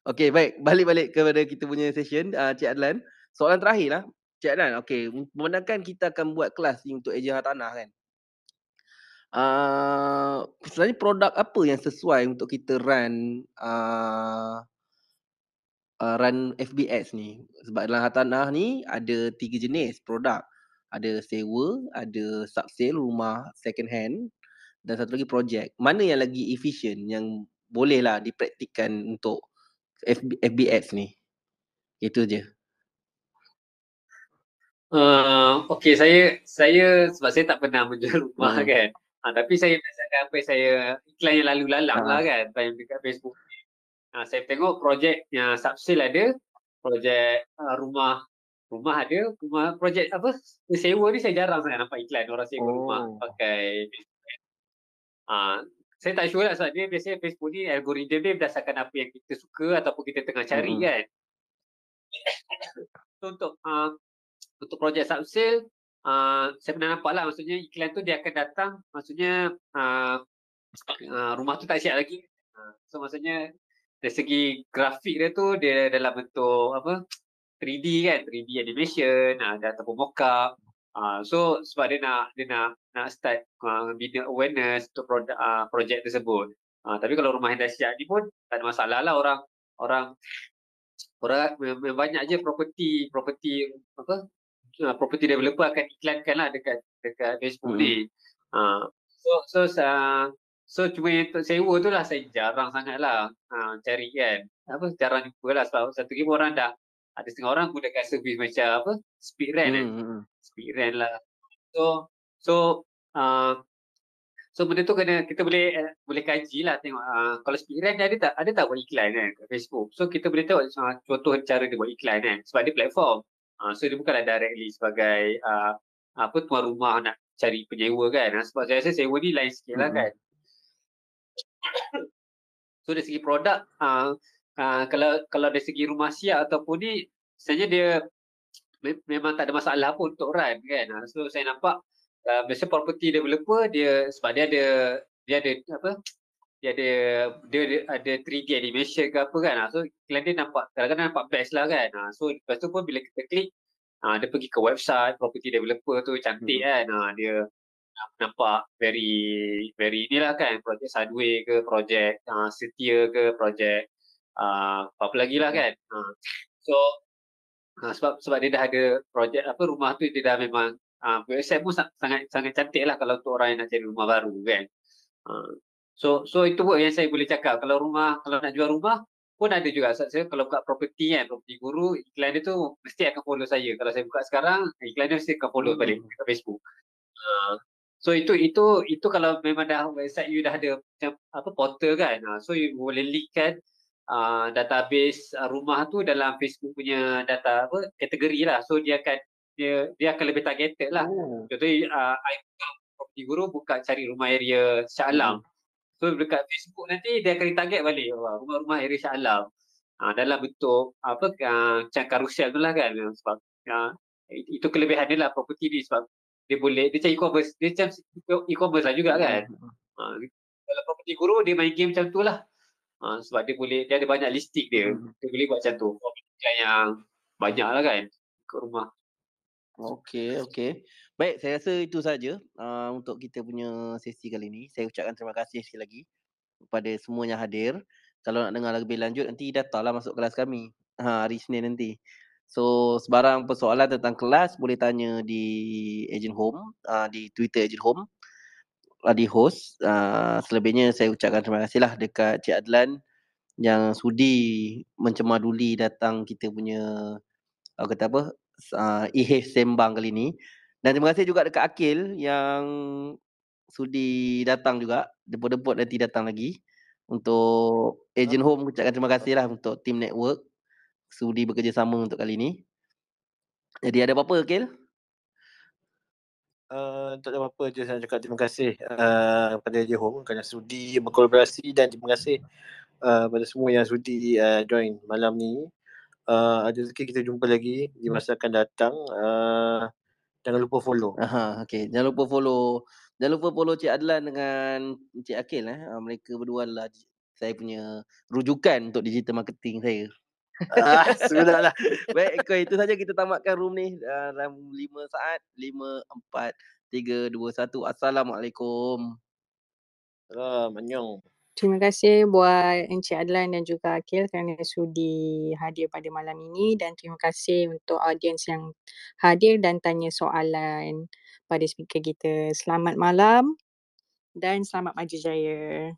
Okey, baik. Balik-balik kepada kita punya session uh, Cik Adlan. Soalan terakhir lah. Cik Adlan, okey, memandangkan kita akan buat kelas ni untuk ejen hartanah kan. Uh, sebenarnya produk apa yang sesuai untuk kita run uh, uh, run FBX ni sebab dalam hartanah ni ada tiga jenis produk ada sewa ada subsale rumah second hand dan satu lagi projek mana yang lagi efisien yang bolehlah dipraktikkan untuk FB, FBX ni itu je Uh, okay, saya saya sebab saya tak pernah menjual rumah Hmm. kan. Ha, tapi saya berdasarkan apa yang saya iklan yang lalu lalang Ha. lah kan time dekat Facebook ni. Ha, saya tengok projek yang subsale ada, projek uh, rumah rumah ada, rumah projek apa sewa ni saya jarang sangat nampak iklan orang sewa oh. rumah pakai Facebook. Ha, saya tak sure lah sebab dia biasanya Facebook ni algoritma dia berdasarkan apa yang kita suka ataupun kita tengah cari Mm-mm. kan. <coughs> So, untuk uh, untuk projek subsale uh, saya pernah nampak lah maksudnya iklan tu dia akan datang maksudnya uh, uh, rumah tu tak siap lagi uh, so maksudnya dari segi grafik dia tu dia dalam bentuk apa 3D kan 3D animation uh, ataupun mockup uh, so sebab dia nak dia nak nak start uh, bina awareness untuk produk uh, projek tersebut uh, tapi kalau rumah yang ni pun tak ada masalah lah orang orang orang banyak je property property apa uh, property developer akan iklankan lah dekat dekat Facebook Hmm. ni. Uh, so so uh, so cuma yang untuk sewa tu lah saya jarang sangat lah uh, cari kan. Apa jarang jumpa lah sebab satu lagi orang dah ada setengah orang gunakan servis macam apa speed rent. Hmm, hmm, hmm. Speed rent lah. So so uh, so benda tu kena kita boleh uh, boleh kaji lah tengok uh, kalau speed rent ada tak ada tak buat iklan kan kat Facebook. So kita boleh tengok uh, contoh cara dia buat iklan kan sebab dia platform. Uh, so dia bukanlah directly sebagai uh, apa tuan rumah nak cari penyewa kan. Uh, sebab saya rasa sewa ni lain sikit lah Mm-mm. kan. So dari segi produk uh, uh, kalau kalau dari segi rumah siap ataupun ni sebenarnya dia me- memang tak ada masalah pun untuk run kan. Uh, so saya nampak uh, biasa property developer dia sebab dia ada dia ada apa dia ada dia ada, ada 3D animation ke apa kan. So iklan dia nampak kadang-kadang nampak best lah kan. So lepas tu pun bila kita klik ah, dia pergi ke website property developer tu cantik Mhm. kan. Ah, Dia nampak very very inilah kan projek Sunway ke projek uh, Setia ke projek uh, apa lagi lah kan. Uh, so uh, sebab sebab dia dah ada projek apa rumah tu dia dah memang uh, website pun sa- sangat sangat cantik lah kalau untuk orang yang nak cari rumah baru kan. Uh, so so itu pun yang saya boleh cakap kalau rumah kalau nak jual rumah pun ada juga saya kalau buka property kan property guru iklan dia tu mesti akan follow saya kalau saya buka sekarang iklan dia mesti akan follow balik Hmm. kat Facebook uh, so itu itu itu kalau memang dah website you dah ada macam apa portal kan uh, so you boleh linkkan uh, database uh, rumah tu dalam Facebook punya data apa kategori lah so dia akan dia dia akan lebih targeted lah Oh. contohnya uh, I buka property guru buka cari rumah area Shah Alam So dekat Facebook nanti dia akan target balik rumah-rumah area Shah Alam. Ha, dalam bentuk apa uh, macam karusel tu lah kan sebab uh, itu kelebihan dia lah property ni sebab dia boleh dia macam e-commerce dia macam e-commerce lah juga kan. Ha, kalau property guru dia main game macam tu lah. Ha, sebab dia boleh dia ada banyak listing dia. Hmm. Dia boleh buat macam tu. Property yang banyak lah kan ikut rumah. Okey, okey. Baik, saya rasa itu saja uh, untuk kita punya sesi kali ini. Saya ucapkan terima kasih sekali lagi kepada semua yang hadir. Kalau nak dengar lebih lanjut nanti datanglah masuk kelas kami ha, hari Isnin nanti. So sebarang persoalan tentang kelas boleh tanya di Agent Home, uh, di Twitter Agent Home, di host. Uh, selebihnya saya ucapkan terima kasih lah dekat Cik Adlan yang sudi mencemaduli datang kita punya uh, kata apa uh, IHF Sembang kali ni. Dan terima kasih juga dekat Akil yang sudi datang juga. Depot-depot nanti datang lagi. Untuk Agent Home ucapkan terima kasih lah untuk tim network. Sudi bekerjasama untuk kali ni. Jadi ada apa-apa Akil? Uh, tak ada apa-apa je saya nak cakap terima kasih uh, kepada Jehom kerana sudi berkolaborasi dan terima kasih uh, pada semua yang sudi uh, join malam ni. Uh, ada rezeki kita jumpa lagi di masa akan datang. Uh, jangan lupa follow. Aha, okay. Jangan lupa follow. Jangan lupa follow Cik Adlan dengan Cik Akil. Eh. Uh, mereka berdua adalah saya punya rujukan untuk digital marketing saya. Ah, <laughs> sudahlah. Baik, okay, itu saja kita tamatkan room ni uh, dalam 5 saat. 5, 4, 3, 2, 1. Assalamualaikum. Salam, anyong. Terima kasih buat Encik Adlan dan juga Akil kerana sudi hadir pada malam ini dan terima kasih untuk audiens yang hadir dan tanya soalan pada speaker kita. Selamat malam dan selamat maju jaya.